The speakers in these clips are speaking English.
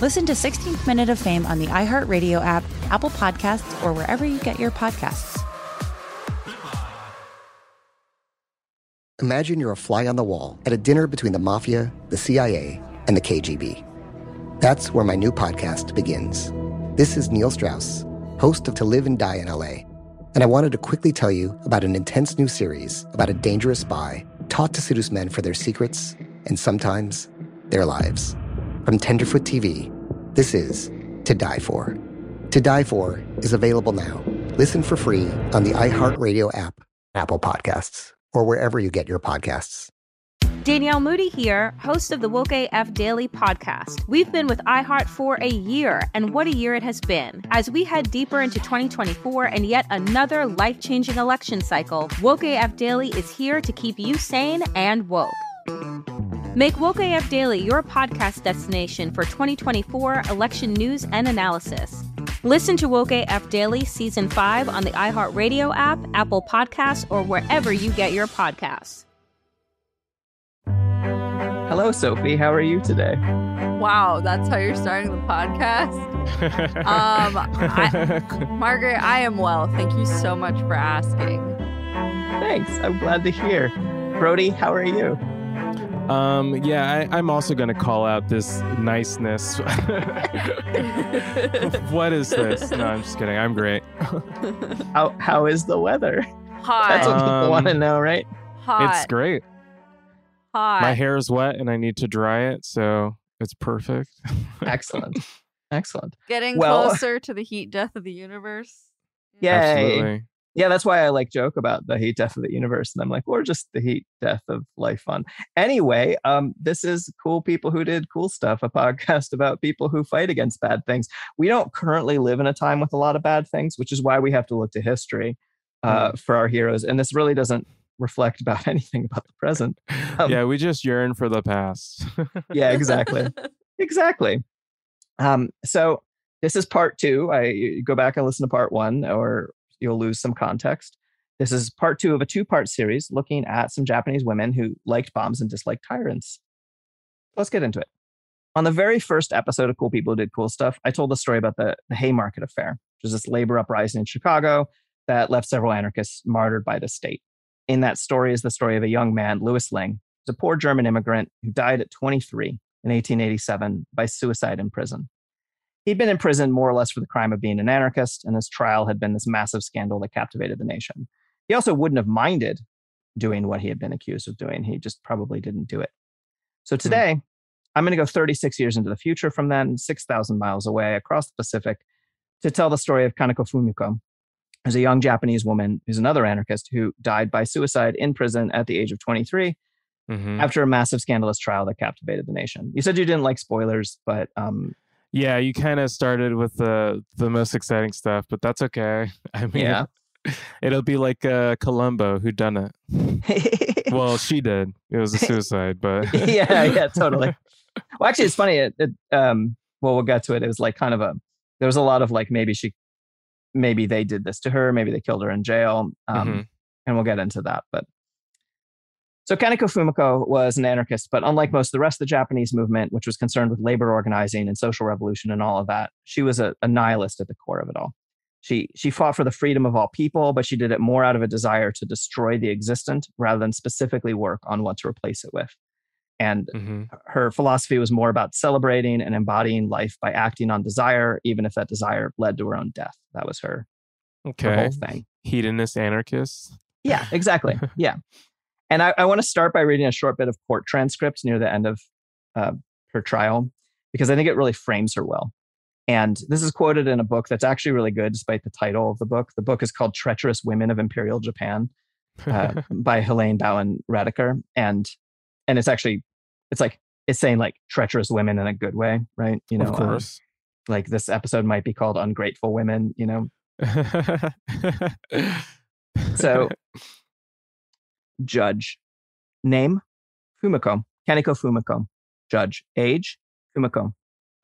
Listen to 16th Minute of Fame on the iHeartRadio app, Apple Podcasts, or wherever you get your podcasts. Imagine you're a fly on the wall at a dinner between the mafia, the CIA, and the KGB. That's where my new podcast begins. This is Neil Strauss, host of To Live and Die in LA, and I wanted to quickly tell you about an intense new series about a dangerous spy taught to seduce men for their secrets and sometimes their lives. From Tenderfoot TV, this is To Die For. To Die For is available now. Listen for free on the iHeartRadio app, Apple Podcasts, or wherever you get your podcasts. Danielle Moody here, host of the Woke AF Daily podcast. We've been with iHeart for a year, and what a year it has been. As we head deeper into 2024 and yet another life changing election cycle, Woke AF Daily is here to keep you sane and woke. Make Woke AF Daily your podcast destination for 2024 election news and analysis. Listen to Woke AF Daily Season 5 on the iHeartRadio app, Apple Podcasts, or wherever you get your podcasts. Hello, Sophie. How are you today? Wow, that's how you're starting the podcast. um, I, Margaret, I am well. Thank you so much for asking. Thanks. I'm glad to hear. Brodie, how are you? Um, yeah, I, I'm also going to call out this niceness. what is this? No, I'm just kidding. I'm great. How how is the weather? Hot. That's what people Um, want to know, right? hot. It's great. Hot. My hair is wet and I need to dry it, so it's perfect. Excellent. Excellent. Getting Well- closer to the heat death of the universe. Yay. Absolutely. Yeah, that's why I like joke about the heat death of the universe. And I'm like, or just the heat death of life fun. Anyway, um, this is Cool People Who Did Cool Stuff, a podcast about people who fight against bad things. We don't currently live in a time with a lot of bad things, which is why we have to look to history uh, for our heroes. And this really doesn't reflect about anything about the present. Um, yeah, we just yearn for the past. Yeah, exactly. exactly. Um, so this is part two. I go back and listen to part one, or you'll lose some context. This is part two of a two-part series looking at some Japanese women who liked bombs and disliked tyrants. Let's get into it. On the very first episode of Cool People Who Did Cool Stuff, I told the story about the, the Haymarket Affair, which was this labor uprising in Chicago that left several anarchists martyred by the state. In that story is the story of a young man, Louis Lingg, who's a poor German immigrant who died at 23 in 1887 by suicide in prison. He'd been in prison more or less for the crime of being an anarchist, and his trial had been this massive scandal that captivated the nation. He also wouldn't have minded doing what he had been accused of doing. He just probably didn't do it. So today, I'm going to go 36 years into the future from then, 6,000 miles away across the Pacific, to tell the story of Kaneko Fumiko, who's a young Japanese woman who's another anarchist who died by suicide in prison at the age of 23 Mhm. after a massive scandalous trial that captivated the nation. You said you didn't like spoilers, but um, Yeah, you kind of started with the the most exciting stuff, but that's okay. I mean, Yeah. it'll be like uh, Columbo who done it. Well, she did. It was a suicide, but yeah, yeah, totally. Well, actually, it's funny. It, it, um, well, we'll get to it. It was like kind of a. There was a lot of like maybe she, maybe they did this to her. Maybe they killed her in jail. Um, Mhm. and we'll get into that. But so Kaneko Fumiko was an anarchist, but unlike most of the rest of the Japanese movement, which was concerned with labor organizing and social revolution and all of that, she was a, a nihilist at the core of it all. She she fought for the freedom of all people, but she did it more out of a desire to destroy the existent rather than specifically work on what to replace it with. And Mhm. her philosophy was more about celebrating and embodying life by acting on desire, even if that desire led to her own death. That was her, her okay. whole thing. Hedonist anarchist. Yeah, exactly. yeah. And I, I want to start by reading a short bit of court transcripts near the end of uh, her trial because I think it really frames her well. And this is quoted in a book that's actually really good, despite the title of the book. The book is called Treacherous Women of Imperial Japan uh, by Helene Bowen Raddeker. And and it's actually it's like it's saying like treacherous women in a good way, right? You know, of uh, course. like this episode might be called Ungrateful Women, you know. so judge name Fumiko, Kaneko Fumiko. Judge age Fumiko.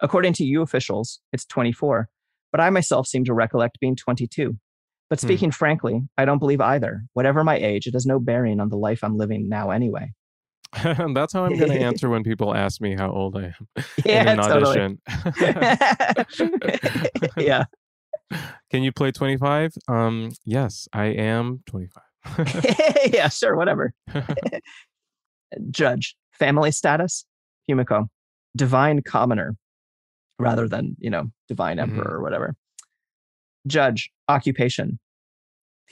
According to you officials, it's 24, but I myself seem to recollect being 22. But Hmm. speaking frankly, I don't believe either. Whatever my age, it has no bearing on the life I'm living now anyway. That's how I'm going to answer when people ask me how old I am in Yeah, an totally. audition. yeah. Can you play 25? Um, yes, I am 25. yeah, sure, whatever. Judge, family status, Fumiko, divine commoner, rather than, you know, divine Mhm. emperor or whatever. Judge, occupation,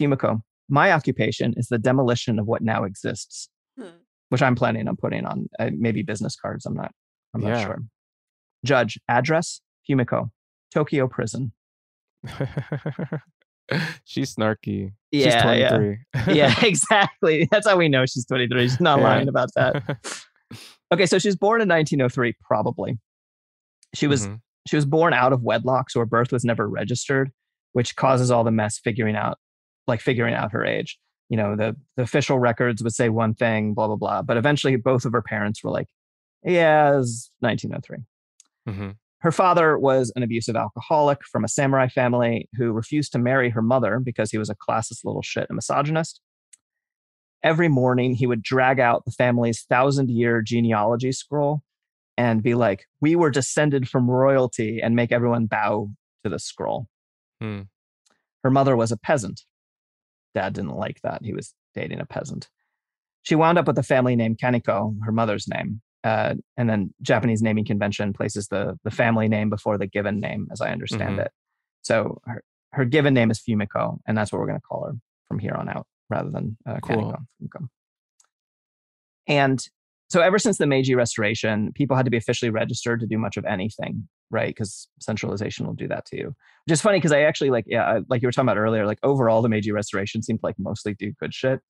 Fumiko, my occupation is the demolition of what now exists, Hmm. which I'm planning on putting on uh, maybe business cards. I'm not, I'm not sure. Judge, address, Fumiko, Tokyo prison. She's snarky. Yeah, She's yeah. 23. yeah, exactly. That's how we know she's 23. She's not Yeah. lying about that. Okay, so she was born in 1903, probably. She was Mhm. she was born out of wedlock, so her birth was never registered, which causes all the mess figuring out, like figuring out her age. You know, the the official records would say one thing, blah blah blah, but eventually both of her parents were like, "Yeah, it's 1903." Mhm. Her father was an abusive alcoholic from a samurai family who refused to marry her mother because he was a classist little shit and misogynist. Every morning, he would drag out the family's thousand year genealogy scroll and be like, We were descended from royalty, and make everyone bow to the scroll. Hmm. Her mother was a peasant. Dad didn't like that. He was dating a peasant. She wound up with a family name Kaneko, her mother's name. Uh, and then Japanese naming convention places the, the family name before the given name, as I understand Mhm. it. So her, her given name is Fumiko, and that's what we're going to call her from here on out, rather than uh, Cool. Kaneko. Fumiko. And so ever since the Meiji Restoration, people had to be officially registered to do much of anything, right? Because centralization will do that to you. Which is funny because I actually like, yeah, like you were talking about earlier, like overall the Meiji Restoration seemed like mostly do good shit,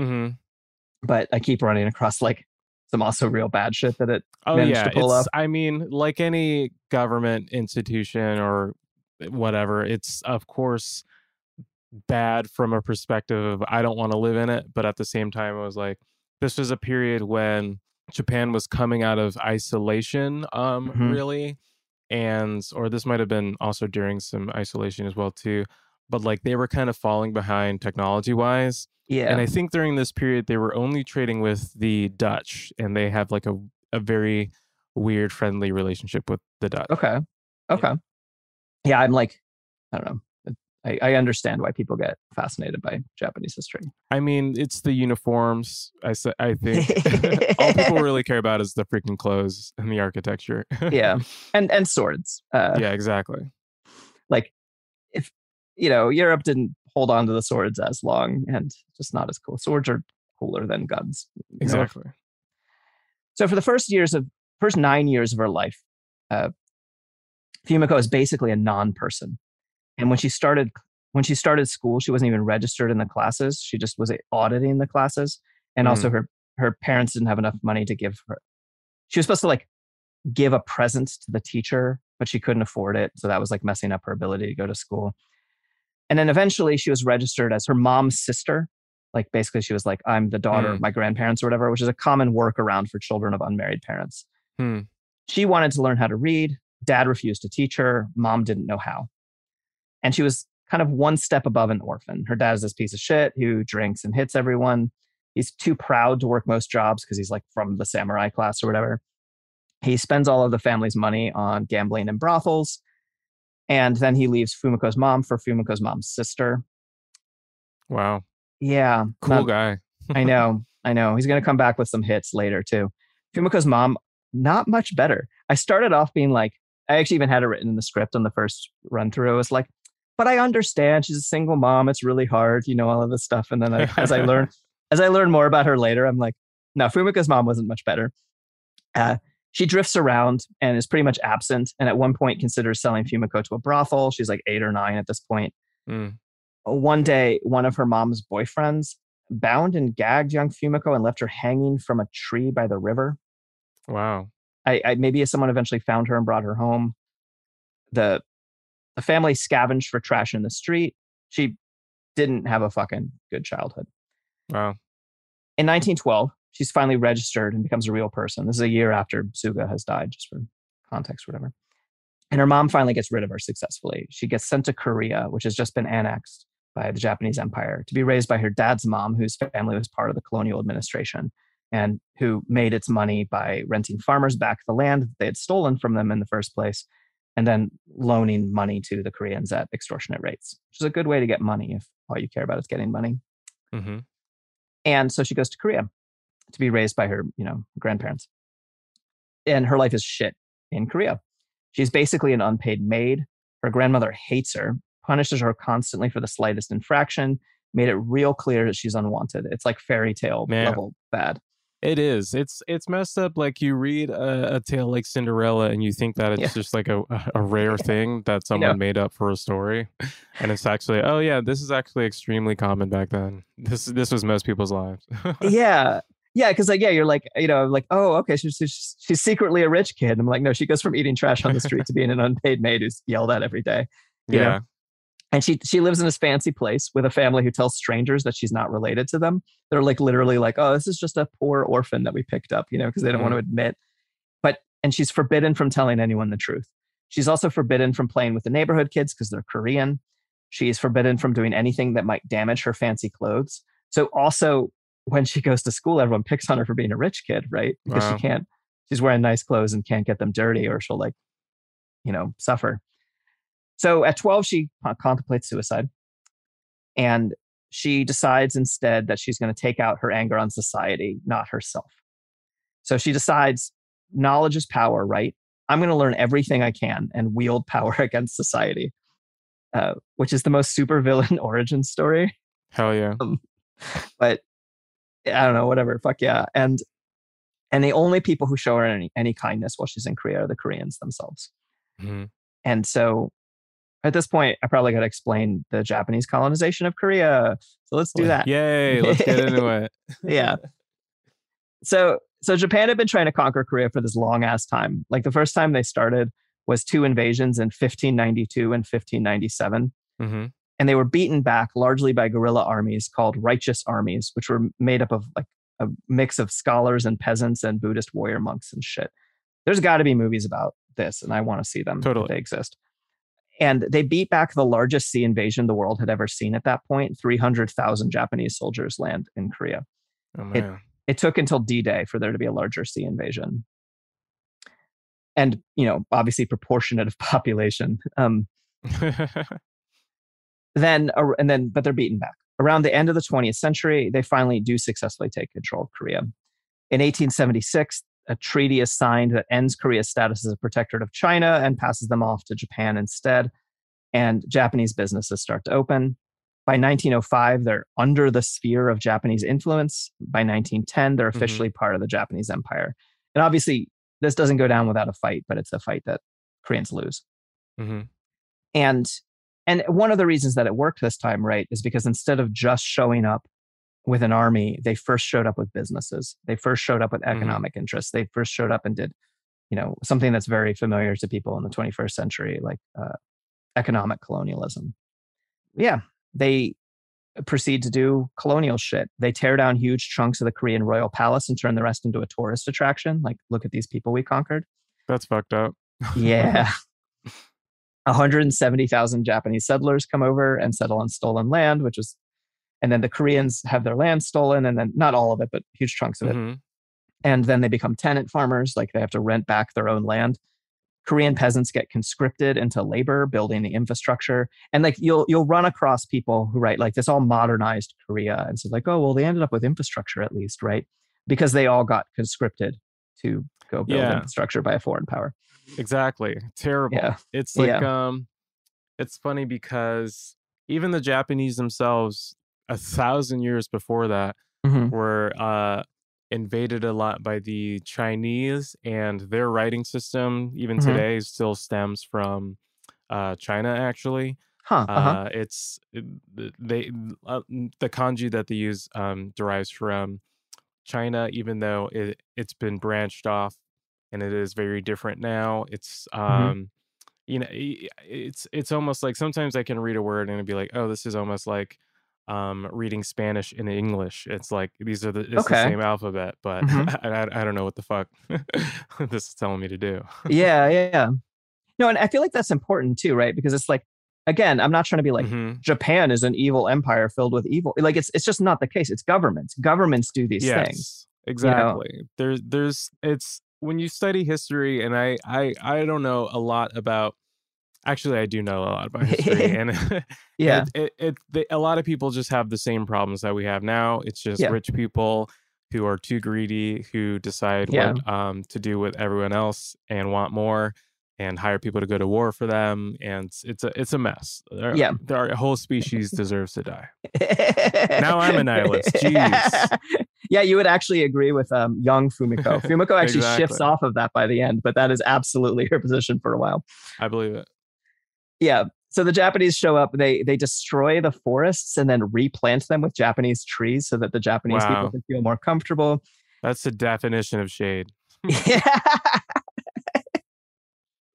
Mhm. but I keep running across like some also real bad shit that it Oh managed yeah, to pull it's, up. I mean, like any government institution or whatever, it's of course bad from a perspective of I don't want to live in it, but at the same time, it was like this was a period when Japan was coming out of isolation, um, Mhm. really, and or this might have been also during some isolation as well too, but like they were kind of falling behind technology wise. Yeah. And I think during this period, they were only trading with the Dutch, and they have like a, a very weird, friendly relationship with the Dutch. okay. Okay. Yeah, I'm like, I don't know. I, I understand why people get fascinated by Japanese history. I mean, it's the uniforms. I, I think all people really care about is the freaking clothes and the architecture. yeah. And and swords. Uh, yeah, exactly. like you know europe didn't hold on to the swords as long and just not as cool. Swords are cooler than guns you know? Exactly. so for the first years of first nine years of her life uh, fumiko is basically a non-person. And when she started when she started school she wasn't even registered in the classes. She just was auditing the classes. And also her her parents didn't have enough money to give her she was supposed to like give a present to the teacher but she couldn't afford it. So that was like messing up her ability to go to school and then eventually she was registered as her mom's sister. Like basically she was like i'm the daughter of Hmm. my grandparents or whatever which is a common workaround for children of unmarried parents. Hmm. she wanted to learn how to read. Dad refused to teach her. Mom didn't know how. And she was kind of one step above an orphan. Her dad is this piece of shit who drinks and hits everyone. He's too proud to work most jobs because he's like from the samurai class or whatever. He spends all of the family's money on gambling and brothels and then he leaves fumiko's mom for fumiko's mom's sister Wow. yeah Cool not- guy. I know, I know. He's going to come back with some hits later too. Fumiko's mom, not much better. I started off being like, I actually even had it written in the script on the first run through. It was like, but I understand she's a single mom. It's really hard, you know, all of this stuff. And then I, as I learn, as I learn more about her later, I'm like, no, Fumiko's mom wasn't much better. Uh, she drifts around and is pretty much absent. And at one point considers selling Fumiko to a brothel. She's like eight or nine at this point Mm. one day, one of her mom's boyfriends bound and gagged young Fumiko and left her hanging from a tree by the river. Wow. I, I maybe someone eventually found her and brought her home. the the family scavenged for trash in the street. She didn't have a fucking good childhood. Wow. In 1912, she's finally registered and becomes a real person. This is a year after Suga has died, just for context, whatever. And her mom finally gets rid of her successfully. She gets sent to Korea, which has just been annexed by the Japanese Empire, to be raised by her dad's mom, whose family was part of the colonial administration and who made its money by renting farmers back the land that they had stolen from them in the first place and then loaning money to the Koreans at extortionate rates, which is a good way to get money if all you care about is getting money. hmm And so she goes to Korea to be raised by her, you know, grandparents. And her life is shit in Korea. She's basically an unpaid maid. Her grandmother hates her, punishes her constantly for the slightest infraction, made it real clear that she's unwanted. It's like fairy tale Man. level bad. It is. It's it's messed up. Like you read a, a tale like Cinderella, and you think that it's Yeah. just like a a rare thing that someone know. made up for a story, and it's actually oh yeah, this is actually extremely common back then. This this was most people's lives. yeah. Yeah, because like yeah, you're like you know like oh okay she's, she's she's secretly a rich kid. And I'm like no, she goes from eating trash on the street to being an unpaid maid who's yelled at every day. you know? yeah. and she she lives in this fancy place with a family who tells strangers that she's not related to them. They're like literally like, oh, this is just a poor orphan that we picked up, you know, because they don't want mm-hmm. to admit. But and she's forbidden from telling anyone the truth. She's also forbidden from playing with the neighborhood kids because they're Korean. She's forbidden from doing anything that might damage her fancy clothes. So also when she goes to school, everyone picks on her for being a rich kid, right? Because Wow. she can't, she's wearing nice clothes and can't get them dirty or she'll like, you know, suffer. So at 12, she contemplates suicide. And she decides instead that she's going to take out her anger on society, not herself. So she decides knowledge is power, right? I'm going to learn everything I can and wield power against society, uh, which is the most supervillain origin story. Hell yeah. But I don't know, whatever. Fuck yeah. And and the only people who show her any, any kindness while she's in Korea are the Koreans themselves. Mhm. And so at this point, I probably got to explain the Japanese colonization of Korea. So let's do that. Yay! Let's get into it. yeah. So so Japan had been trying to conquer Korea for this long ass time. Like the first time they started was two invasions in 1592 and 1597 hmm and they were beaten back largely by guerrilla armies called righteous armies, which were made up of like a mix of scholars and peasants and Buddhist warrior monks and shit. There's got to be movies about this, and I want to see them. if Totally. they exist. And they beat back the largest sea invasion the world had ever seen at that point. 300,000 Japanese soldiers land in Korea. Oh man. It took until D Day for there to be a larger sea invasion. And, you know, obviously proportionate of population. Um, then and then but they're beaten back. Around the end of the 20th century they finally do successfully take control of korea. In 1876 a treaty is signed that ends korea's status as a protectorate of china and passes them off to japan instead and japanese businesses start to open. By 1905 they're under the sphere of japanese influence. By 1910 they're Mhm. officially part of the japanese empire. And obviously this doesn't go down without a fight but it's a fight that koreans lose. Hmm and and one of the reasons that it worked this time right is because instead of just showing up with an army they first showed up with businesses they first showed up with Mhm. economic interests they first showed up and did you know something that's very familiar to people in the 21st century like uh, economic colonialism yeah they proceed to do colonial shit they tear down huge chunks of the korean royal palace and turn the rest into a tourist attraction like look at these people we conquered That's fucked up. yeah. 170,000 Japanese settlers come over and settle on stolen land, which is, and then the Koreans have their land stolen, and then not all of it, but huge chunks of it. Mhm. And then they become tenant farmers, like they have to rent back their own land. Korean peasants get conscripted into labor, building the infrastructure. And like you'll you'll run across people who write like this all modernized Korea. And so like, oh well, they ended up with infrastructure at least, right? Because they all got conscripted to go build Yeah. infrastructure by a foreign power. Exactly. Terrible. Yeah. It's like Yeah. um it's funny because even the Japanese themselves a thousand years before that Mhm. were uh invaded a lot by the Chinese and their writing system even Mhm. today still stems from uh China actually. Huh. Uh-huh. Uh, it's it- they uh, the kanji that they use um, derives from China, even though it it's been branched off and it is very different now. It's um, you know it's it's almost like sometimes i can read a word and it'd be like oh this is almost like um reading spanish in english it's like these are the it's Okay. the same alphabet but Mhm. I, I, I don't know what the fuck this is telling me to do yeah, yeah, yeah. No, and I feel like that's important too, right? Because it's like, again, I'm not trying to be like Mhm. Japan is an evil empire filled with evil. Like it's it's just not the case. It's governments. Governments do these yes things. exactly there's there's it's when you study history and i i i don't know a lot about actually i do know a lot about history and Yeah. it, it, it a lot of people just have the same problems that we have now it's just Yeah. rich people who are too greedy who decide Yeah. what um to do with everyone else and want more and hire people to go to war for them and it's, it's a it's a mess There- Yeah. there are, a whole species deserves to die Now I'm a nihilist. Jeez. Yeah, you would actually agree with um, young Fumiko. Fumiko actually shifts off of that by the end, but that is absolutely her position for a while. i believe it Yeah. So the Japanese show up, they they destroy the forests and then replant them with Japanese trees so that the Japanese Wow. people can feel more comfortable. that's the definition of shade yeah.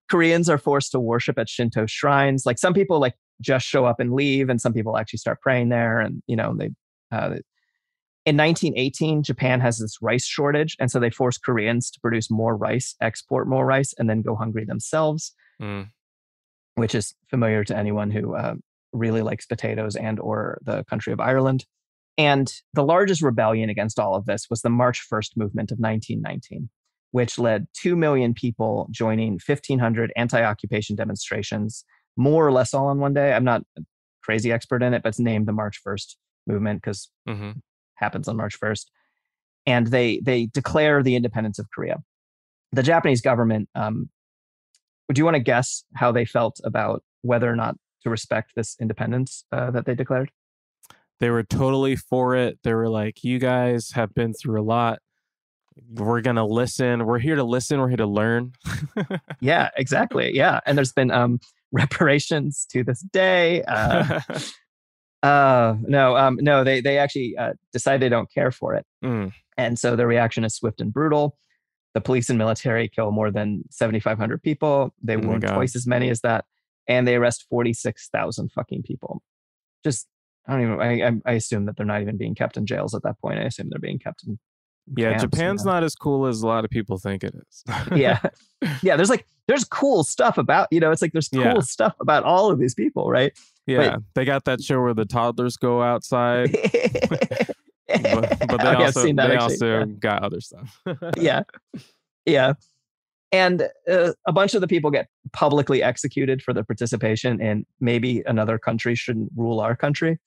Koreans are forced to worship at Shinto shrines. Like some people like just show up and leave, and some people actually start praying there. And you know, they uh, in 1918, Japan has this rice shortage, and so they force Koreans to produce more rice, export more rice, and then go hungry themselves, Mm. which is familiar to anyone who uh, really likes potatoes and or the country of Ireland. And the largest rebellion against all of this was the March 1st movement of 1919, which led 2 million people joining 1,500 anti occupation demonstrations, more or less all on one day. I'm not a crazy expert in it, but it's named the March 1st movement because hmm happens on March 1st. And they, they declare the independence of Korea. The Japanese government, um, do you want to guess how they felt about whether or not to respect this independence uh, that they declared? they were totally for it they were like you guys have been through a lot we're gonna listen we're here to listen we're here to learn Yeah, exactly. Yeah, and there's been um, reparations to this day. Uh, uh, no, um, no, they they actually uh, decide they don't care for it, Mm. and so the reaction is swift and brutal. The police and military kill more than 7,500 people. They Oh wound twice as many as that, and they arrest 46,000 fucking people. Just I don't even. I, I assume that they're not even being kept in jails at that point. I assume they're being kept in. yeah japan's not as cool as a lot of people think it is yeah yeah there's like there's cool stuff about you know it's like there's cool Yeah. stuff about all of these people right yeah they got that show where the toddlers go outside. But, but they Oh, also they actually. also got other stuff. Yeah. Yeah. And uh, a bunch of the people get publicly executed for their participation and maybe another country shouldn't rule our country.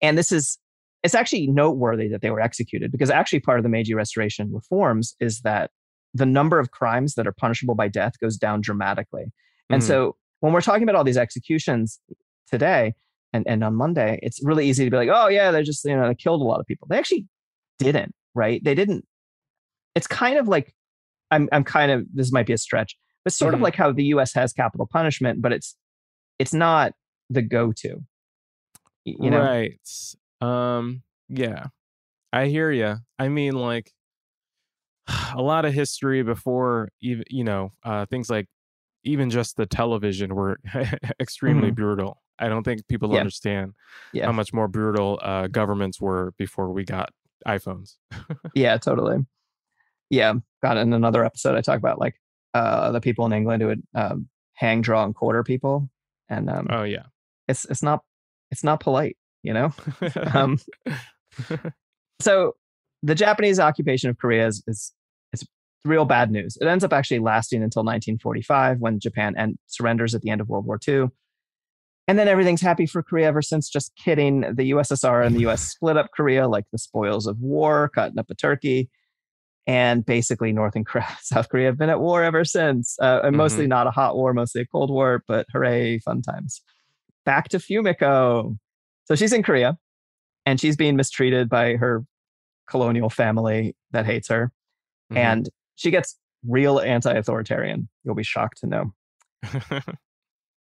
And this is it's actually noteworthy that they were executed because actually part of the meiji restoration reforms is that the number of crimes that are punishable by death goes down dramatically. And Mhm. so when we're talking about all these executions today and, and on monday it's really easy to be like oh yeah they just you know they killed a lot of people. They actually didn't right? They didn't it's kind of like i'm i'm kind of this might be a stretch but sort of Mhm. like how the us has capital punishment but it's it's not the go-to you know? Right um yeah i hear you i mean like a lot of history before even you know uh things like even just the television were extremely Mhm. brutal i don't think people Yeah. understand Yeah. how much more brutal uh governments were before we got iphones yeah totally yeah got in another episode i talk about like uh the people in england who would um hang draw and quarter people and um oh yeah it's it's not it's not polite you know um so the Japanese occupation of Korea is is real bad news. It ends up actually lasting until 1945 when Japan and surrenders at the end of World War II. And then everything's happy for Korea ever since. Just kidding. The USSR and the US split up Korea like the spoils of war, cutting up a turkey. And basically, North and South Korea have been at war ever since. Uh, and mostly not a hot war, mostly a cold war, but hooray, fun times. Back to Fumiko. So she's in Korea and she's being mistreated by her colonial family that hates her. Mhm. And she gets real anti authoritarian. You'll be shocked to know.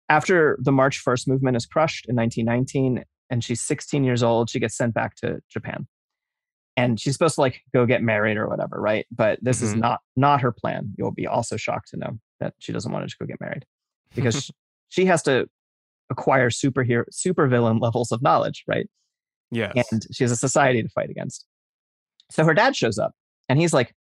After the March 1st movement is crushed in 1919, and she's 16 years old, she gets sent back to Japan. And she's supposed to like go get married or whatever, right? But this is Mhm. not not her plan. You'll be also shocked to know that she doesn't want to just go get married. because she has to acquire superhero supervillain levels of knowledge, right? Yeah. And she has a society to fight against. So her dad shows up and he's like,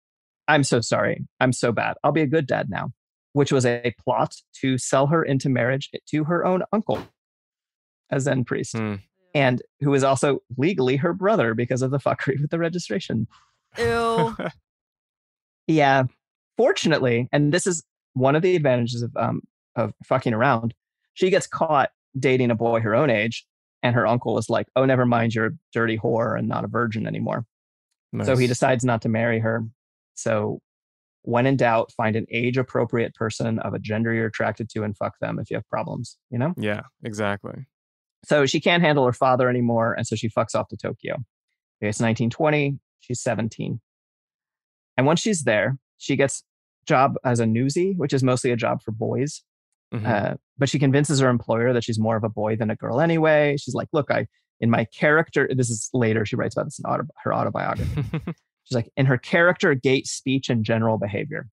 I'm so sorry. I'm so bad. I'll be a good dad now, which was a plot to sell her into marriage to her own uncle, as a Zen priest, Hmm. and who is also legally her brother because of the fuckery with the registration. Ew. Yeah. Fortunately, and this is one of the advantages of um of fucking around, she gets caught dating a boy her own age, and her uncle is like, "Oh, never mind, you're a dirty whore and not a virgin anymore." So he decides not to marry her. So, when in doubt, find an age appropriate person of a gender you're attracted to and fuck them if you have problems, you know? Yeah, exactly. So, she can't handle her father anymore. And so she fucks off to Tokyo. It's 1920. She's 17. And once she's there, she gets job as a newsie, which is mostly a job for boys. Mhm. Uh, but she convinces her employer that she's more of a boy than a girl anyway. She's like, look, I, in my character, this is later, she writes about this in auto, her autobiography. She's like, in her character, gait, speech, and general behavior,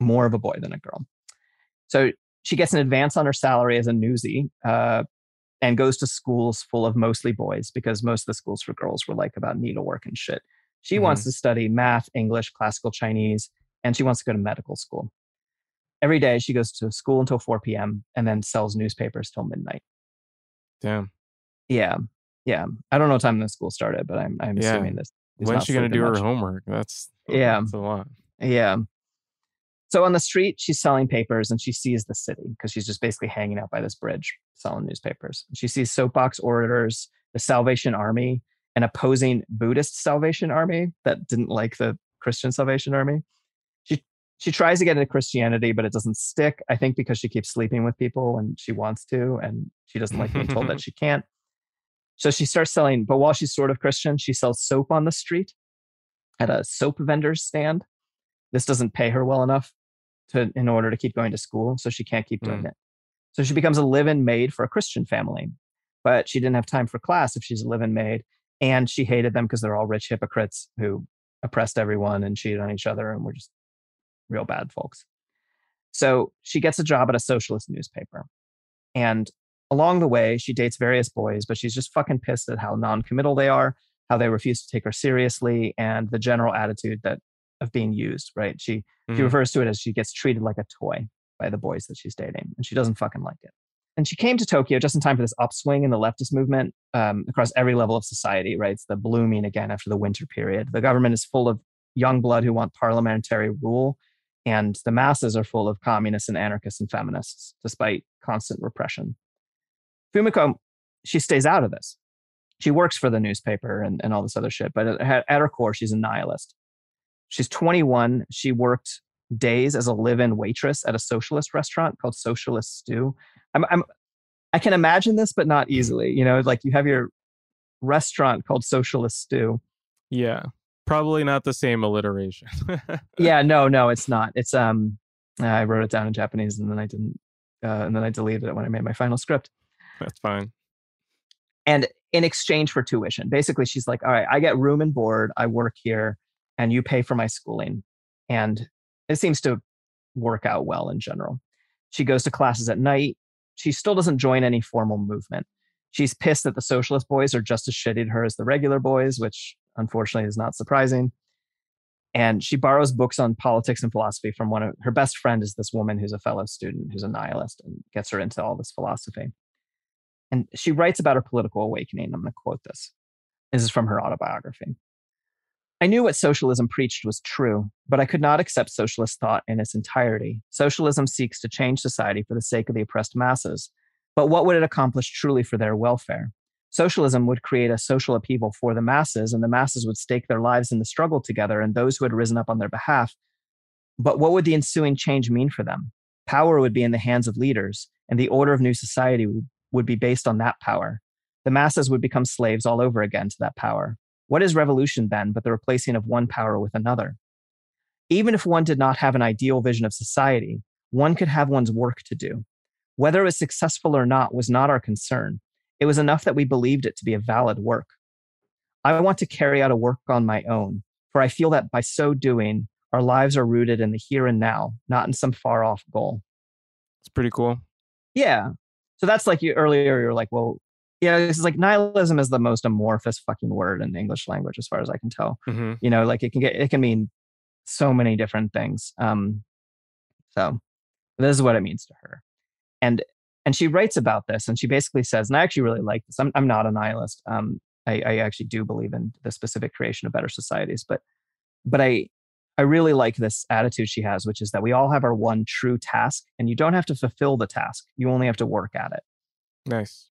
more of a boy than a girl. So she gets an advance on her salary as a newsie uh, and goes to schools full of mostly boys because most of the schools for girls were like about needlework and shit. She wants to study math, English, classical Chinese, and she wants to go to medical school. Every day she goes to school until 4 p.m. and then sells newspapers till midnight. Damn. Yeah. Yeah. I don't know what time the school started, but I'm, I'm Yeah. assuming this. When's she gonna sleeping do her homework? That's Yeah. That's a lot. Yeah. So on the street, she's selling papers and she sees the city because she's just basically hanging out by this bridge selling newspapers. She sees soapbox orators, the Salvation Army, an opposing Buddhist Salvation Army that didn't like the Christian Salvation Army. She she tries to get into Christianity, but it doesn't stick. I think because she keeps sleeping with people and she wants to, and she doesn't like being told that she can't. So she starts selling, but while she's sort of Christian, she sells soap on the street at a soap vendor's stand. This doesn't pay her well enough to in order to keep going to school so she can't keep doing hmm. it. So she becomes a live-in maid for a christian family but she didn't have time for class if she's a live-in maid and she hated them because they're all rich hypocrites who oppressed everyone and cheated on each other and were just real bad folks. So she gets a job at a socialist newspaper and along the way she dates various boys but she's just fucking pissed at how non-committal they are how they refuse to take her seriously and the general attitude that of being used right? She she Mhm. refers to it as she gets treated like a toy by the boys that she's dating and she doesn't fucking like it. And she came to tokyo just in time for this upswing in the leftist movement um, across every level of society right? It's the blooming again after the winter period. The government is full of young blood who want parliamentary rule and the masses are full of communists and anarchists and feminists despite constant repression fumiko she stays out of this. She works for the newspaper and, and all this other shit but at, at her core she's a nihilist. She's 21 she worked days as a live-in waitress at a socialist restaurant called socialist stew. I'm, I'm i can imagine this but not easily you know like you have your restaurant called socialist stew. Yeah. Probably not the same alliteration. yeah no no it's not. It's um i wrote it down in japanese and then i didn't uh, and then i deleted it when i made my final script That's fine. and in exchange for tuition basically she's like all right i get room and board i work here and you pay for my schooling. And it seems to work out well in general. She goes to classes at night. She still doesn't join any formal movement. She's pissed that the socialist boys are just as shitty to her as the regular boys which unfortunately is not surprising. And she borrows books on politics and philosophy from one of her best friend is this woman who's a fellow student who's a nihilist and gets her into all this philosophy and she writes about her political awakening. I'm going to quote this. This is from her autobiography. I knew what socialism preached was true, but I could not accept socialist thought in its entirety. Socialism seeks to change society for the sake of the oppressed masses. But what would it accomplish truly for their welfare? Socialism would create a social upheaval for the masses, and the masses would stake their lives in the struggle together and those who had risen up on their behalf. But what would the ensuing change mean for them? Power would be in the hands of leaders, and the order of new society would would be based on that power. The masses would become slaves all over again to that power. What is revolution then but the replacing of one power with another? Even if one did not have an ideal vision of society, one could have one's work to do. Whether it was successful or not was not our concern. It was enough that we believed it to be a valid work. I want to carry out a work on my own, for I feel that by so doing, our lives are rooted in the here and now, not in some far off goal. It's pretty cool. Yeah. So that's like you earlier, you were like, well, yeah, this is like nihilism is the most amorphous fucking word in the English language, as far as I can tell. hmm You know, like it can get, it can mean so many different things. Um, so this is what it means to her. And, and she writes about this and she basically says, and I actually really like this. I'm, I'm not a nihilist. Um, I, I actually do believe in the specific creation of better societies, but, but I, I really like this attitude she has, which is that we all have our one true task and you don't have to fulfill the task. You only have to work at it. Nice.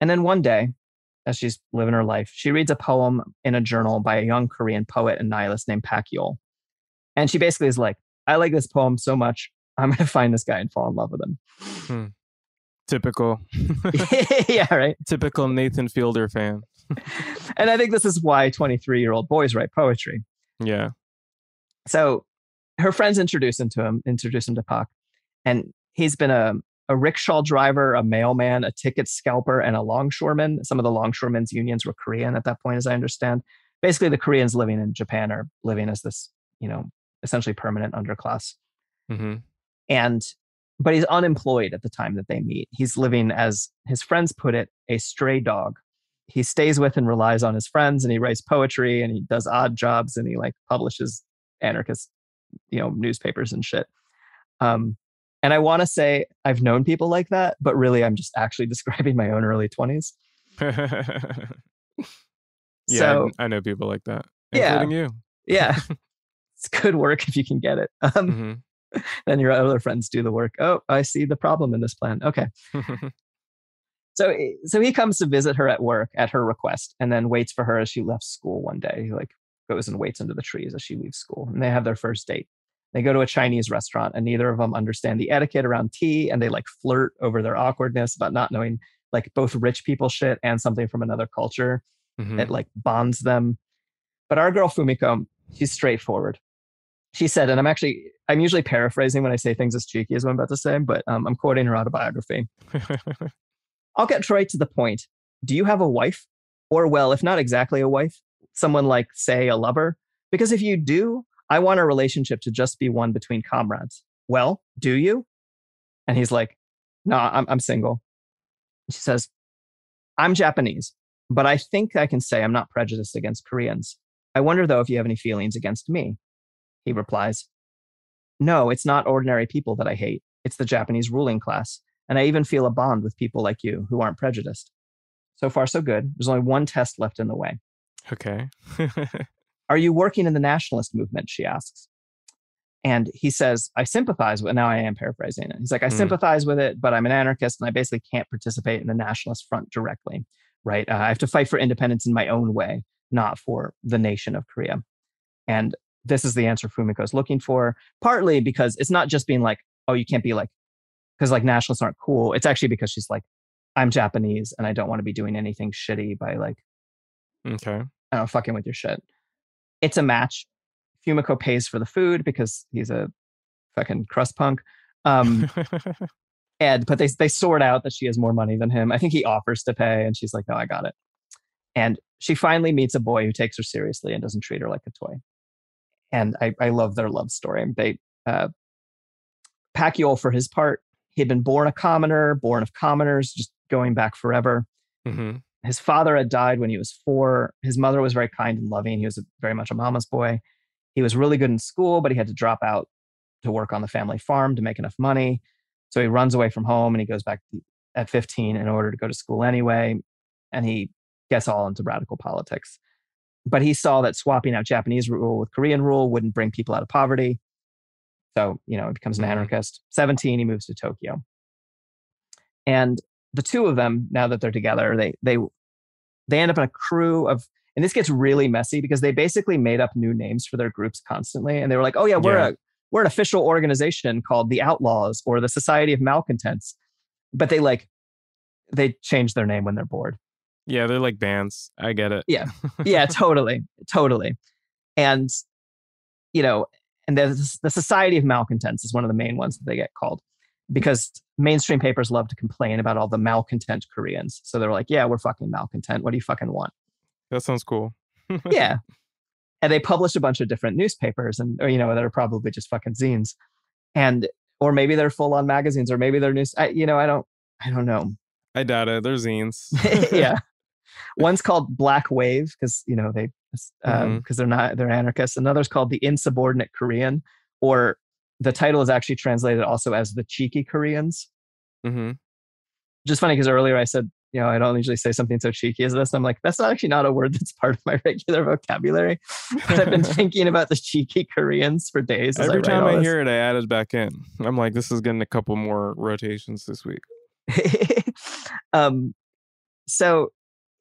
And then one day, as she's living her life, she reads a poem in a journal by a young Korean poet and nihilist named Pak Yol. And she basically is like, I like this poem so much, I'm going to find this guy and fall in love with him. Hmm. Typical. yeah, right. Typical Nathan Fielder fan. And I think this is why 23 year old boys write poetry. Yeah. So her friends introduce him to him, introduce him to Pak. And he's been a, a rickshaw driver, a mailman, a ticket scalper, and a longshoreman. Some of the longshoremen's unions were Korean at that point, as I understand. Basically, the Koreans living in Japan are living as this, you know, essentially permanent underclass. hmm And but he's unemployed at the time that they meet. He's living as his friends put it, a stray dog. He stays with and relies on his friends and he writes poetry and he does odd jobs and he like publishes anarchist, you know, newspapers and shit. Um, and I want to say I've known people like that, but really I'm just actually describing my own early 20s. yeah, So- I, I know people like that, Yeah. including you. Yeah. it's good work if you can get it. Um, hmm then your other friends do the work. Oh, I see the problem in this plan. Okay. So, eh, so he comes to visit her at work at her request, and then waits for her as she left school one day. He like goes and waits under the trees as she leaves school, and they have their first date. They go to a Chinese restaurant, and neither of them understand the etiquette around tea, and they like flirt over their awkwardness about not knowing like both rich people shit and something from another culture Mhm. that like bonds them. But our girl Fumiko, she's straightforward. She said, and I'm actually I'm usually paraphrasing when I say things as cheeky as I'm about to say, but um, I'm quoting her autobiography. I'll get right to the point. Do you have a wife? Or, well, if not exactly a wife, someone like, say, a lover? Because if you do, I want our relationship to just be one between comrades. Well, do you? And he's like, No, I'm, I'm single. She says, I'm Japanese, but I think I can say I'm not prejudiced against Koreans. I wonder, though, if you have any feelings against me. He replies, No, it's not ordinary people that I hate. It's the Japanese ruling class. And I even feel a bond with people like you who aren't prejudiced. So far, so good. There's only one test left in the way. Okay. Are you working in the nationalist movement? She asks. And he says, I sympathize with, now I am paraphrasing it. He's like, I Mm. sympathize with it, but I'm an anarchist and I basically can't participate in the nationalist front directly, right? Uh, I have to fight for independence in my own way, not for the nation of Korea. And this is the answer Fumiko is looking for, partly because it's not just being like, oh, you can't be like, because like nationalists aren't cool. It's actually because she's like, I'm Japanese and I don't want to be doing anything shitty by like, okay. I don't know, fucking with your shit. It's a match. Fumiko pays for the food because he's a fucking crust punk. Um, and but they they sort out that she has more money than him. I think he offers to pay, and she's like, "No, I got it." And she finally meets a boy who takes her seriously and doesn't treat her like a toy. And I, I love their love story. They uh, Pak Yol, for his part, he had been born a commoner, born of commoners, just going back forever. hmm His father had died when he was four. His mother was very kind and loving. He was a, very much a mama's boy. He was really good in school, but he had to drop out to work on the family farm to make enough money. So he runs away from home and he goes back at 15 in order to go to school anyway. And he gets all into radical politics. But he saw that swapping out Japanese rule with Korean rule wouldn't bring people out of poverty. So, you know, he becomes an Mhm. anarchist. 17, he moves to Tokyo. And the two of them, now that they're together, they they they end up in a crew of and this gets really messy because they basically made up new names for their groups constantly. And they were like, oh yeah, we're Yeah. a we're an official organization called the Outlaws or the Society of Malcontents. But they like they change their name when they're bored. Yeah, they're like bands. I get it. Yeah. yeah, totally, totally. And you know, and the the Society of Malcontents is one of the main ones that they get called because mainstream papers love to complain about all the malcontent Koreans. So they're like, "Yeah, we're fucking malcontent. What do you fucking want?" That sounds cool. yeah. And they publish a bunch of different newspapers and or you know that are probably just fucking zines. And or maybe they're full on magazines, or maybe they're news. I, you know, I don't, I don't know. I doubt it. They're zines. yeah, one's called Black Wave because you know they because um, Mhm. they're not they're anarchists. Another's called the Insubordinate Korean, or the title is actually translated also as the Cheeky Koreans. hmm Just funny because earlier I said you know I don't usually say something so cheeky as this. I'm like that's not actually not a word that's part of my regular vocabulary. But I've been thinking about the cheeky Koreans for days. Every write time I this. hear it, I add it back in. I'm like, this is getting a couple more rotations this week. um, so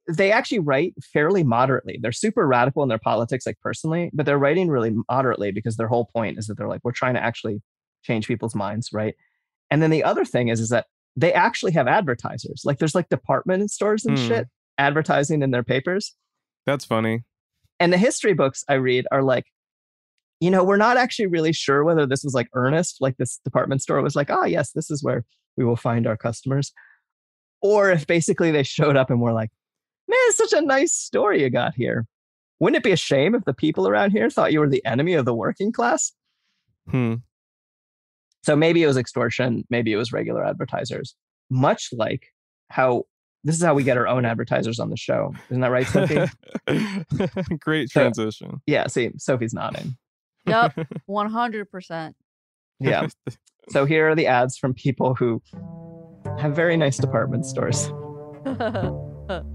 they actually write fairly moderately. They're super radical in their politics, like personally, but they're writing really moderately because their whole point is that they're like, we're trying to actually change people's minds, right? And then the other thing is, is that they actually have advertisers. Like there's like department stores and Hmm. shit advertising in their papers. That's funny. And the history books I read are like, you know, we're not actually really sure whether this was like earnest, like this department store was like, ah, yes, this is where we will find our customers. Or if basically they showed up and were like, man, it's such a nice story you got here. Wouldn't it be a shame if the people around here thought you were the enemy of the working class? Hmm. So maybe it was extortion, maybe it was regular advertisers, much like how this is how we get our own advertisers on the show. Isn't that right, Sophie? Great So- transition. yeah, see, Sophie's nodding. Yep, 100%. Yeah. So here are the ads from people who have very nice department stores.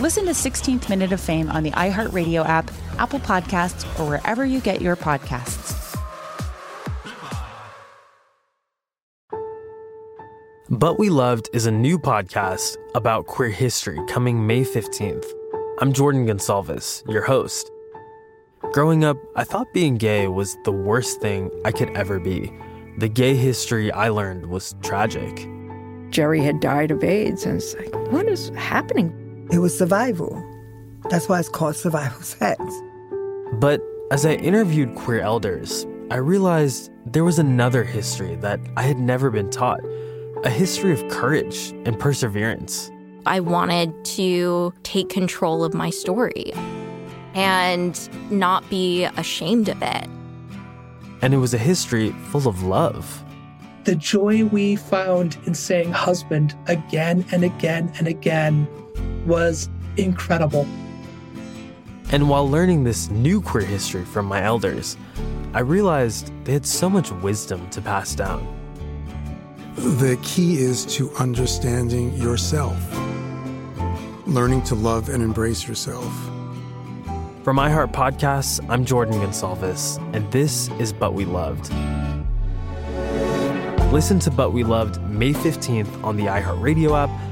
Listen to 16th Minute of Fame on the iHeartRadio app, Apple Podcasts, or wherever you get your podcasts. But We Loved is a new podcast about queer history coming May 15th. I'm Jordan Gonsalves, your host. Growing up, I thought being gay was the worst thing I could ever be. The gay history I learned was tragic. Jerry had died of AIDS, and it's like, what is happening? It was survival. That's why it's called survival sex. But as I interviewed queer elders, I realized there was another history that I had never been taught a history of courage and perseverance. I wanted to take control of my story and not be ashamed of it. And it was a history full of love. The joy we found in saying husband again and again and again was incredible. And while learning this new queer history from my elders, I realized they had so much wisdom to pass down. The key is to understanding yourself, learning to love and embrace yourself. For iHeart Podcasts, I'm Jordan Gonsalves, and this is But We Loved. Listen to But We Loved May 15th on the iHeartRadio app,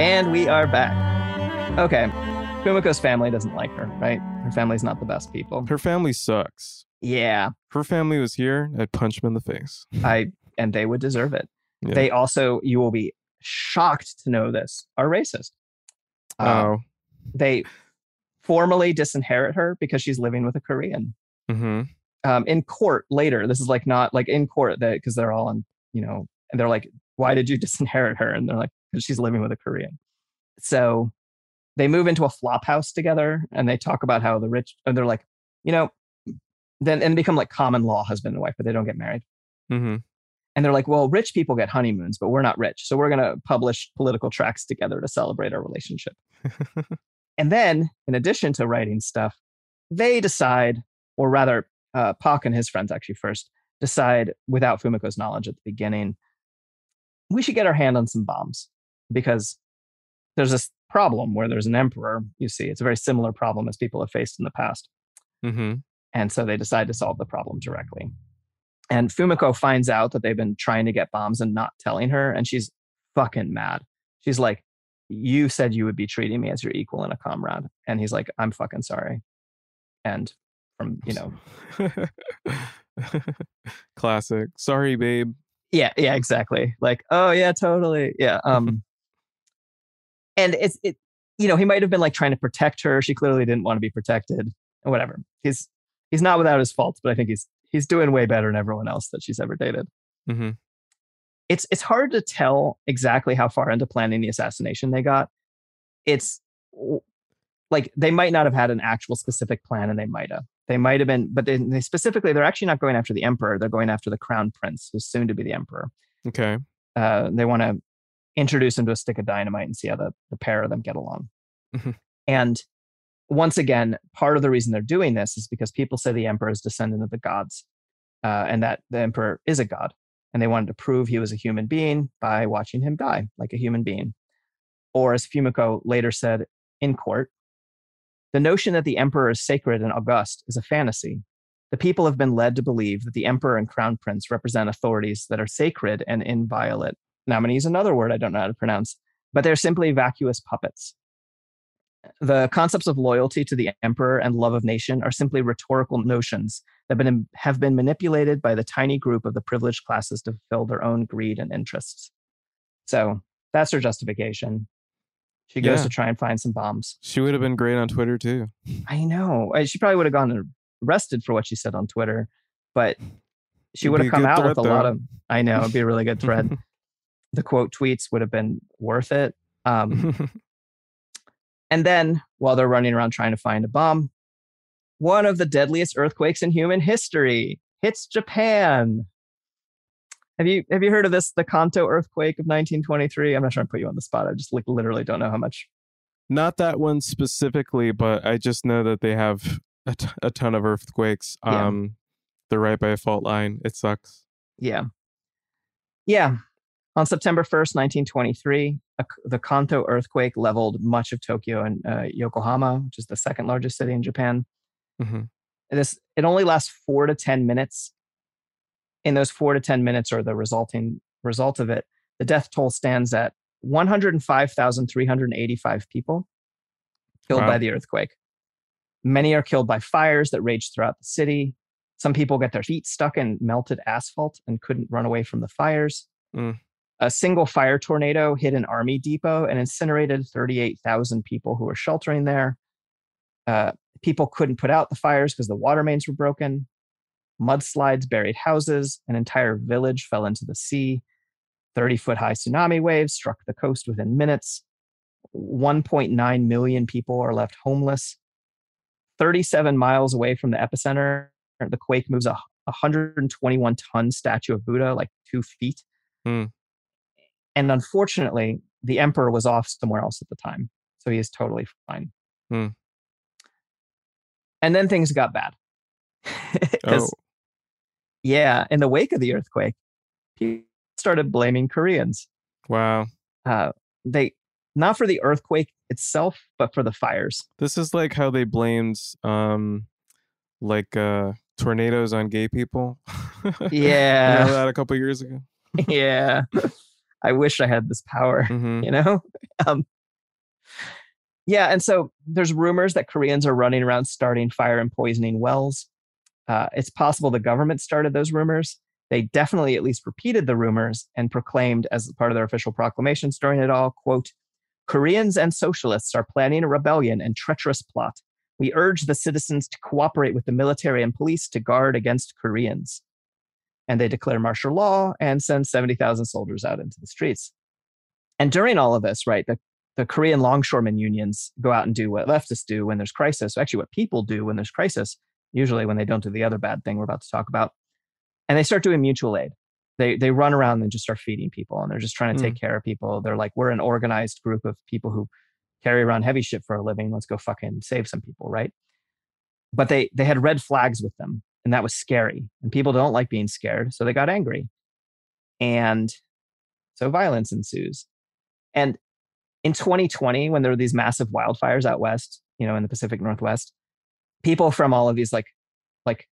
And we are back. Okay. Fumiko's family doesn't like her, right? Her family's not the best people. Her family sucks. Yeah. Her family was here, I'd punch them in the face. I and they would deserve it. Yeah. They also, you will be shocked to know this, are racist. Um, Oh. They formally disinherit her because she's living with a Korean. Mm-hmm. Um, in court later, this is like not like in court that because they're all on, you know, and they're like, why did you disinherit her? And they're like, because she's living with a Korean. So they move into a flop house together and they talk about how the rich, and they're like, you know, then and become like common law husband and wife, but they don't get married. Mm-hmm. And they're like, well, rich people get honeymoons, but we're not rich. So we're going to publish political tracks together to celebrate our relationship. and then, in addition to writing stuff, they decide, or rather, uh, Pak and his friends actually first decide, without Fumiko's knowledge at the beginning, we should get our hand on some bombs because there's this problem where there's an emperor. You see, it's a very similar problem as people have faced in the past. Mm-hmm. And so they decide to solve the problem directly. And Fumiko finds out that they've been trying to get bombs and not telling her. And she's fucking mad. She's like, You said you would be treating me as your equal and a comrade. And he's like, I'm fucking sorry. And from, you know, Classic. Sorry, babe. yeah, yeah, exactly. Like, oh, yeah, totally. Yeah. Um, and it's, it, you know, he might have been like trying to protect her. She clearly didn't want to be protected or whatever. He's, he's not without his faults, but I think he's, he's doing way better than everyone else that she's ever dated. Mm-hmm. it's it's hard to tell exactly how far into planning the assassination they got. It's like they might not have had an actual specific plan, and they might have. They might have been, but they, they specifically they're actually not going after the emperor. They're going after the crown prince, who's soon to be the emperor. Okay. Uh, they want to introduce him to a stick of dynamite and see how the, the pair of them get along. Mhm. And once again, part of the reason they're doing this is because people say the emperor is descendant of the gods, uh, and that the emperor is a god and they wanted to prove he was a human being by watching him die like a human being. Or, as Fumiko later said in court, the notion that the emperor is sacred and august is a fantasy. The people have been led to believe that the emperor and crown prince represent authorities that are sacred and inviolate. Now, I'm going to use another word I don't know how to pronounce, but they're simply vacuous puppets. The concepts of loyalty to the emperor and love of nation are simply rhetorical notions that been, have been manipulated by the tiny group of the privileged classes to fulfill their own greed and interests. So that's her justification. She goes Yeah. to try and find some bombs. She would have been great on Twitter too. I know. She probably would have gone arrested for what she said on Twitter, but she would have come out with a lot of. I know it'd be a really good thread. the quote tweets would have been worth it. Um, and then while they're running around trying to find a bomb, one of the deadliest earthquakes in human history hits Japan. Have you have you heard of this? The Kanto earthquake of 1923. I'm not trying to put you on the spot. I just like literally don't know how much. Not that one specifically, but I just know that they have a, t- a ton of earthquakes. Yeah. Um, they're right by a fault line. It sucks. Yeah. Yeah. On September 1st, 1923, a, the Kanto earthquake leveled much of Tokyo and uh, Yokohama, which is the second largest city in Japan. hmm This it only lasts four to ten minutes. In those four to ten minutes, or the resulting result of it, the death toll stands at 105,385 people killed Wow. by the earthquake. Many are killed by fires that raged throughout the city. Some people get their feet stuck in melted asphalt and couldn't run away from the fires. Mm. A single fire tornado hit an army depot and incinerated 38,000 people who were sheltering there. Uh, people couldn't put out the fires because the water mains were broken. Mudslides buried houses. An entire village fell into the sea. 30 foot high tsunami waves struck the coast within minutes. 1.9 million people are left homeless. 37 miles away from the epicenter, the quake moves a 121 ton statue of Buddha, like two feet. Hmm. And unfortunately, the emperor was off somewhere else at the time, so he is totally fine. Hmm. And then things got bad. Oh. yeah, in the wake of the earthquake, people started blaming Koreans. Wow. Uh, they not for the earthquake itself, but for the fires. This is like how they blamed um like uh tornadoes on gay people. Yeah. Remember that a couple years ago? yeah. I wish I had this power, Mhm. you know? Um, yeah. And so there's rumors that Koreans are running around starting fire and poisoning wells. Uh, it's possible the government started those rumors. They definitely at least repeated the rumors and proclaimed as part of their official proclamations during it all, quote, Koreans and socialists are planning a rebellion and treacherous plot. We urge the citizens to cooperate with the military and police to guard against Koreans and they declare martial law and send 70,000 soldiers out into the streets. And during all of this, right, the, the Korean longshoremen unions go out and do what leftists do when there's crisis, actually, what people do when there's crisis, usually when they don't do the other bad thing we're about to talk about. And they start doing mutual aid. They, they run around and just start feeding people and they're just trying to take mm. care of people. They're like, we're an organized group of people who carry around heavy shit for a living. Let's go fucking save some people, right? But they they had red flags with them and that was scary and people don't like being scared so they got angry. And so violence ensues. And in 2020 when there were these massive wildfires out west you know in the pacific northwest people from all of these like like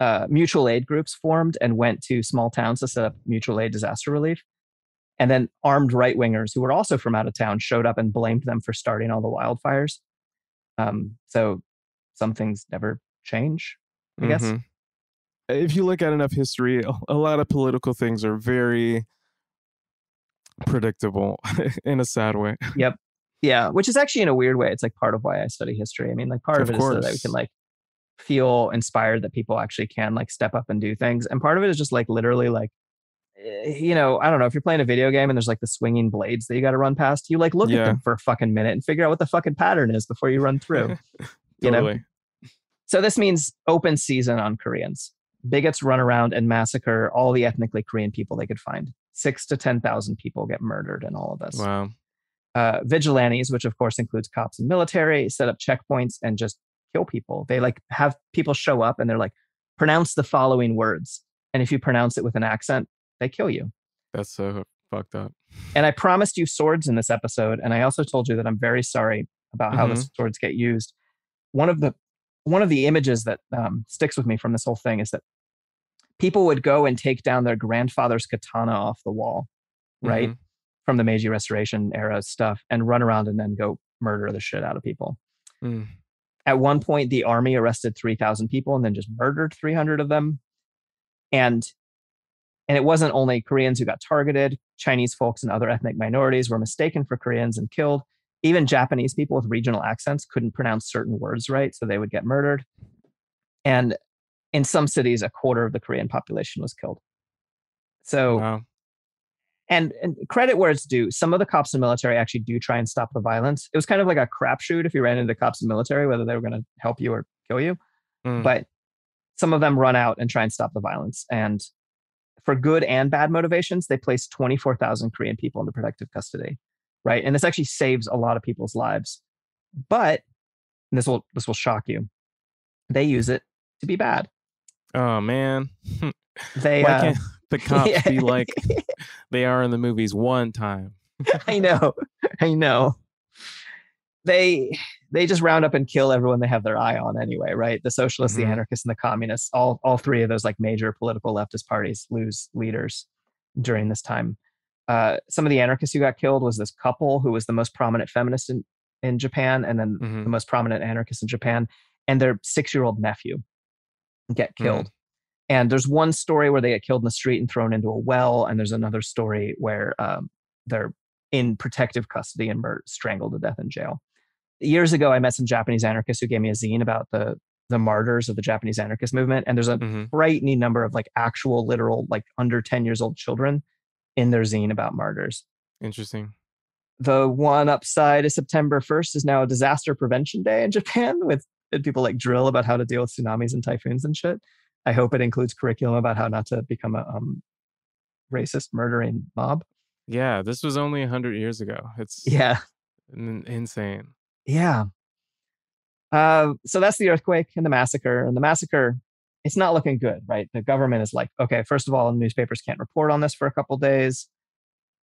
uh, mutual aid groups formed and went to small towns to set up mutual aid disaster relief. And then armed right wingers who were also from out of town showed up and blamed them for starting all the wildfires. Um, so some things never change i guess Mhm. If you look at enough history, a- lot of political things are very predictable in a sad way. Yep. Yeah, which is actually in a weird way, it's like part of why I study history. I mean, like part of, Of it is so that we can like feel inspired that people actually can like step up and do things, and part of it is just like literally like, eh, you know, I don't know if you're playing a video game and there's like the swinging blades that you got to run past, you like look at them for a fucking minute and figure out what the fucking pattern is before you run through. you know, Totally. So this means open season on Koreans. Bigots run around and massacre all the ethnically Korean people they could find. Six to ten thousand people get murdered in all of this Wow. uh, vigilantes, which of course includes cops and military, set up checkpoints and just kill people. They like have people show up and they're like, pronounce the following words. And if you pronounce it with an accent, they kill you. That's so fucked up. And I promised you swords in this episode. And I also told you that I'm very sorry about how the Mhm. swords get used. One of the one of the images that um, sticks with me from this whole thing is that people would go and take down their grandfather's katana off the wall, right? Mhm. From the Meiji Restoration era stuff and run around and then go murder the shit out of people. Mm. At one point, the army arrested 3,000 people and then just murdered 300 of them. And and it wasn't only Koreans who got targeted, Chinese folks and other ethnic minorities were mistaken for Koreans and killed. Even Japanese people with regional accents couldn't pronounce certain words right, so they would get murdered. And in some cities, a quarter of the Korean population was killed. So, Wow. and, and credit where it's due, some of the cops and military actually do try and stop the violence. It was kind of like a crapshoot if you ran into cops and military, whether they were going to help you or kill you. Mm. But some of them run out and try and stop the violence. And for good and bad motivations, they place 24,000 Korean people into protective custody, right? And this actually saves a lot of people's lives. But this will this will shock you. They use it to be bad. Oh man. They Why uh, can't the cops yeah. be like they are in the movies one time? I know, I know. They they just round up and kill everyone they have their eye on anyway, right? The socialists, Mhm. the anarchists, and the communists. All all three of those like major political leftist parties lose leaders during this time. Uh, some of the anarchists who got killed was this couple who was the most prominent feminist in, in Japan, and then Mhm. the most prominent anarchist in Japan, and their six year old nephew get Mm. killed. And there's one story where they get killed in the street and thrown into a well, and there's another story where um, they're in protective custody and were strangled to death in jail. Years ago, I met some Japanese anarchists who gave me a zine about the the martyrs of the Japanese anarchist movement, and there's a Mhm. frightening number of like actual, literal, like under ten years old children in their zine about martyrs. Interesting. The one upside is September 1st is now a disaster prevention day in Japan with with people like drill about how to deal with tsunamis and typhoons and shit. I hope it includes curriculum about how not to become a um, racist, murdering mob. Yeah, this was only 100 years ago. It's Yeah. in- insane. Yeah. Uh, so that's the earthquake and the massacre. And the massacre, it's not looking good, right? The government is like, okay, first of all, newspapers can't report on this for a couple days.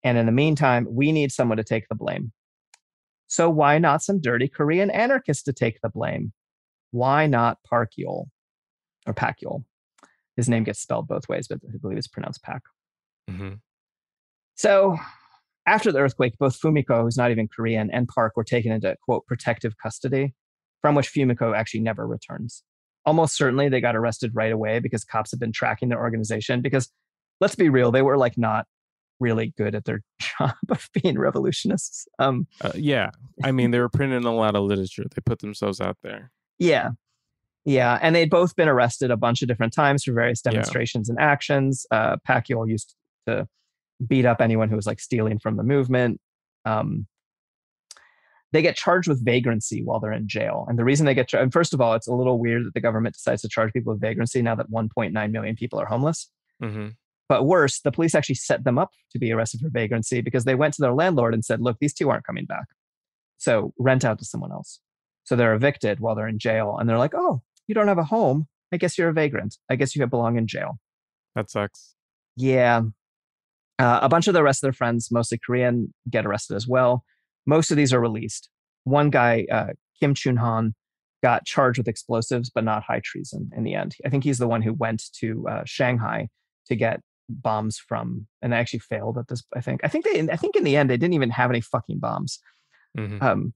And in the meantime, we need someone to take the blame. So why not some dirty Korean anarchist to take the blame? Why not Park Yul or Pak Yol? His name gets spelled both ways, but I believe it's pronounced Pak. hmm So after the earthquake, both Fumiko, who's not even Korean, and Park were taken into quote protective custody, from which Fumiko actually never returns. Almost certainly they got arrested right away because cops have been tracking their organization. Because let's be real, they were like not really good at their job of being revolutionists. Um, Uh, yeah, I mean they were printing a lot of literature. They put themselves out there. Yeah. Yeah. And they'd both been arrested a bunch of different times for various Yeah. demonstrations and actions. Uh, Pak Yol used to beat up anyone who was like stealing from the movement. Um, they get charged with vagrancy while they're in jail. And the reason they get, charged, and first of all, it's a little weird that the government decides to charge people with vagrancy now that 1.9 million people are homeless. hmm But worse, the police actually set them up to be arrested for vagrancy because they went to their landlord and said, look, these two aren't coming back. So rent out to someone else. So they're evicted while they're in jail. And they're like, oh, you don't have a home. I guess you're a vagrant. I guess you belong in jail. That sucks. Yeah. Uh, a bunch of the rest of their friends, mostly Korean, get arrested as well. Most of these are released. One guy, uh, Kim Chun Han, got charged with explosives, but not high treason in the end. I think he's the one who went to uh, Shanghai to get bombs from, and they actually failed at this. I think. I think they. I think in the end they didn't even have any fucking bombs. hmm Um,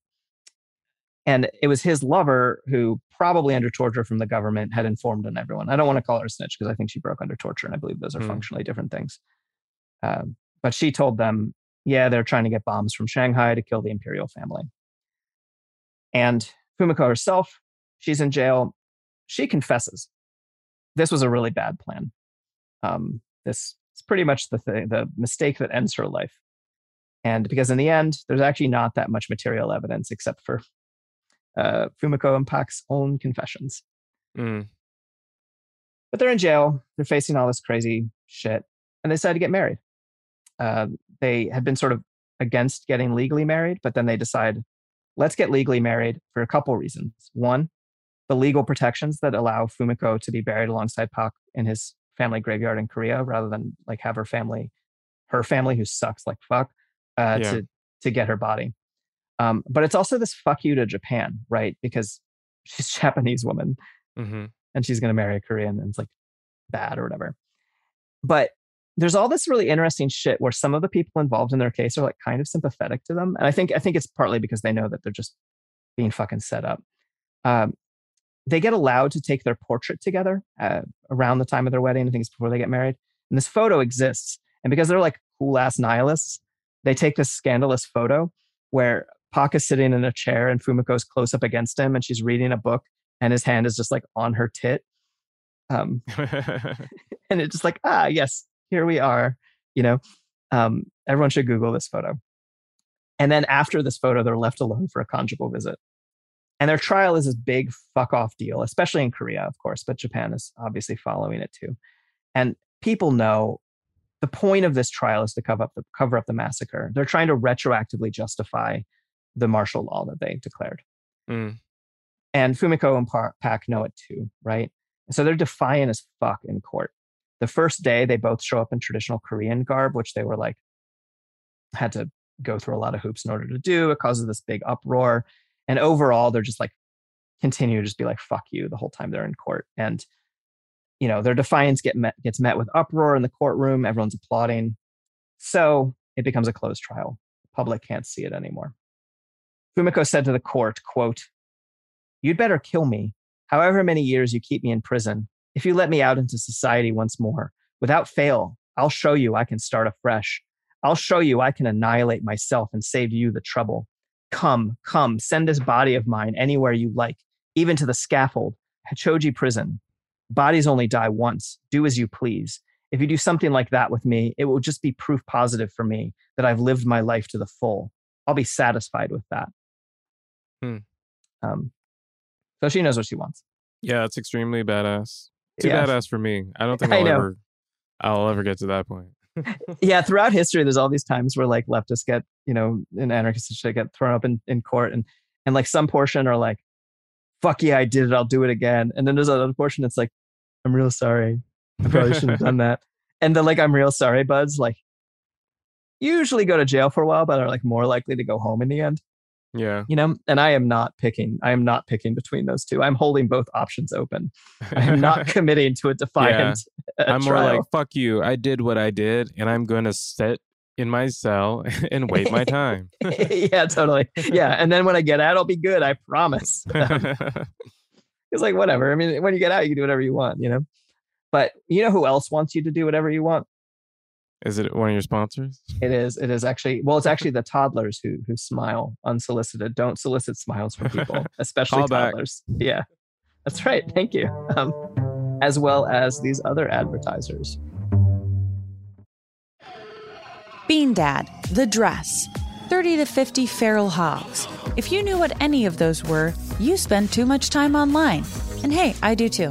and it was his lover who, probably under torture from the government, had informed on everyone. I don't want to call her a snitch because I think she broke under torture, and I believe those are Mm. functionally different things. Um, but she told them, yeah, they're trying to get bombs from Shanghai to kill the imperial family. And Fumiko herself, she's in jail. She confesses this was a really bad plan. Um, this is pretty much the thing, the mistake that ends her life. And because in the end, there's actually not that much material evidence except for uh, Fumiko and Pak's own confessions. Mm. But they're in jail. They're facing all this crazy shit, and they decide to get married. Uh, they had been sort of against getting legally married, but then they decide, let's get legally married for a couple reasons. One, the legal protections that allow Fumiko to be buried alongside Pak in his family graveyard in Korea, rather than like have her family, her family who sucks like fuck, uh, Yeah. to to get her body. Um, but it's also this fuck you to Japan, right? Because she's a Japanese woman hmm and she's going to marry a Korean and it's like bad or whatever. But there's all this really interesting shit where some of the people involved in their case are like kind of sympathetic to them. And I think I think it's partly because they know that they're just being fucking set up. Um, they get allowed to take their portrait together uh, around the time of their wedding. I think it's before they get married. And this photo exists. And because they're like cool ass nihilists, they take this scandalous photo where Pak is sitting in a chair and Fumiko's close up against him and she's reading a book and his hand is just like on her tit. Um, and it's just like, ah, yes, here we are. You know, um, everyone should Google this photo. And then after this photo, they're left alone for a conjugal visit. And their trial is this big fuck off deal, especially in Korea, of course, but Japan is obviously following it too. And people know the point of this trial is to cover up the cover up the massacre. They're trying to retroactively justify the martial law that they declared. Mm. And Fumiko and Pa- Pak know it too, right? So they're defiant as fuck in court. The first day, they both show up in traditional Korean garb, which they were like, had to go through a lot of hoops in order to do. It causes this big uproar. And overall, they're just like, continue to just be like, fuck you the whole time they're in court. And, you know, their defiance get met, gets met with uproar in the courtroom. Everyone's applauding. So it becomes a closed trial. The public can't see it anymore. Fumiko said to the court, quote, You'd better kill me, however many years you keep me in prison. If you let me out into society once more, without fail, I'll show you I can start afresh. I'll show you I can annihilate myself and save you the trouble. Come, come, send this body of mine anywhere you like, even to the scaffold, Hachioji prison. Bodies only die once. Do as you please. If you do something like that with me, it will just be proof positive for me that I've lived my life to the full. I'll be satisfied with that. Hmm. Um, so she knows what she wants. Yeah, it's extremely badass. Too Yeah. badass for me. I don't think I I'll ever I'll ever get to that point. yeah, throughout history, there's all these times where like leftists get, you know, and anarchists should get thrown up in, in court and and like some portion are like, fuck yeah, I did it, I'll do it again. And then there's another portion that's like, I'm real sorry. I probably shouldn't have done that. And the like I'm real sorry buds like usually go to jail for a while, but are like more likely to go home in the end. Yeah. You know, and I am not picking, I am not picking between those two. I'm holding both options open. I am not committing to a defiant. Yeah. uh, I'm more like, fuck you. I did what I did, and I'm going to sit in my cell and wait my time. yeah, totally. Yeah. And then when I get out, I'll be good. I promise. it's like, whatever. I mean, when you get out, you can do whatever you want, you know? But you know who else wants you to do whatever you want? Is it one of your sponsors? It is. It is actually. Well, it's actually the toddlers who who smile unsolicited. Don't solicit smiles from people, especially Call back. toddlers. Yeah, that's right. Thank you. Um, as well as these other advertisers. Bean Dad, The Dress, 30 to 50 Feral Hogs. If you knew what any of those were, you spend too much time online. And hey, I do too.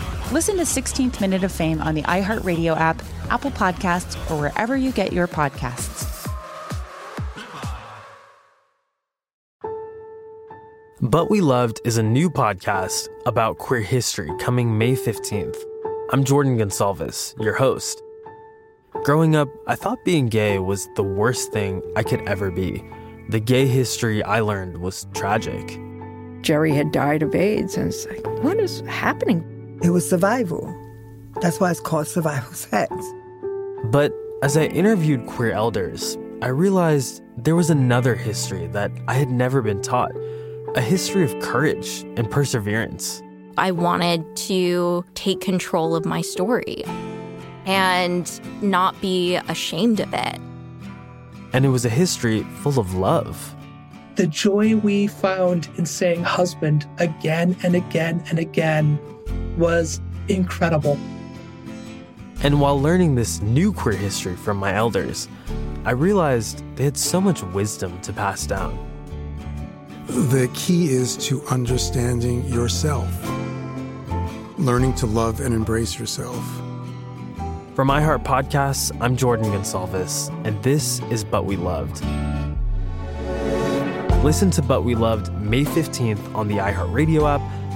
Listen to 16th Minute of Fame on the iHeartRadio app, Apple Podcasts, or wherever you get your podcasts. But We Loved is a new podcast about queer history coming May 15th. I'm Jordan Gonsalves, your host. Growing up, I thought being gay was the worst thing I could ever be. The gay history I learned was tragic. Jerry had died of AIDS, and it's like, what is happening? It was survival. That's why it's called survival sex. But as I interviewed queer elders, I realized there was another history that I had never been taught a history of courage and perseverance. I wanted to take control of my story and not be ashamed of it. And it was a history full of love. The joy we found in saying husband again and again and again was incredible. And while learning this new queer history from my elders, I realized they had so much wisdom to pass down. The key is to understanding yourself, learning to love and embrace yourself. From iHeart Podcasts, I'm Jordan Gonsalves, and this is But We Loved. Listen to But We Loved May 15th on the iHeartRadio app,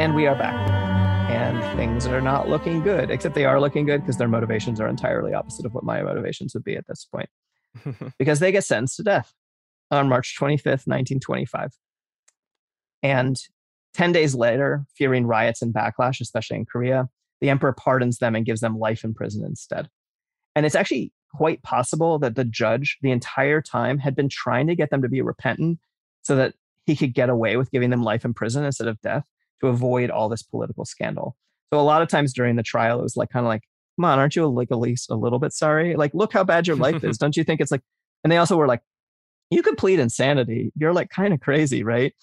And we are back. And things are not looking good, except they are looking good because their motivations are entirely opposite of what my motivations would be at this point. because they get sentenced to death on March 25th, 1925. And 10 days later, fearing riots and backlash, especially in Korea, the emperor pardons them and gives them life in prison instead. And it's actually quite possible that the judge, the entire time, had been trying to get them to be repentant so that he could get away with giving them life in prison instead of death to avoid all this political scandal. So a lot of times during the trial, it was like kind of like, come on, aren't you like at least a little bit sorry? Like, look how bad your life is. Don't you think it's like, and they also were like, you could plead insanity. You're like kind of crazy, right?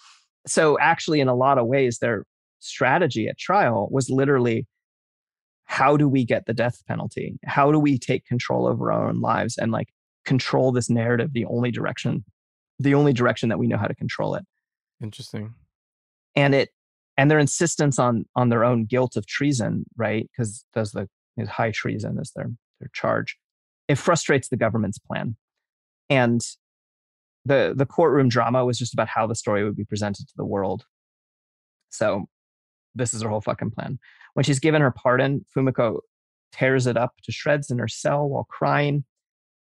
So actually, in a lot of ways, their strategy at trial was literally how do we get the death penalty? How do we take control over our own lives and like control this narrative the only direction, the only direction that we know how to control it? Interesting. And it and their insistence on on their own guilt of treason, right? Because does the high treason is their their charge. It frustrates the government's plan. And the the courtroom drama was just about how the story would be presented to the world. So this is her whole fucking plan. When she's given her pardon, Fumiko tears it up to shreds in her cell while crying,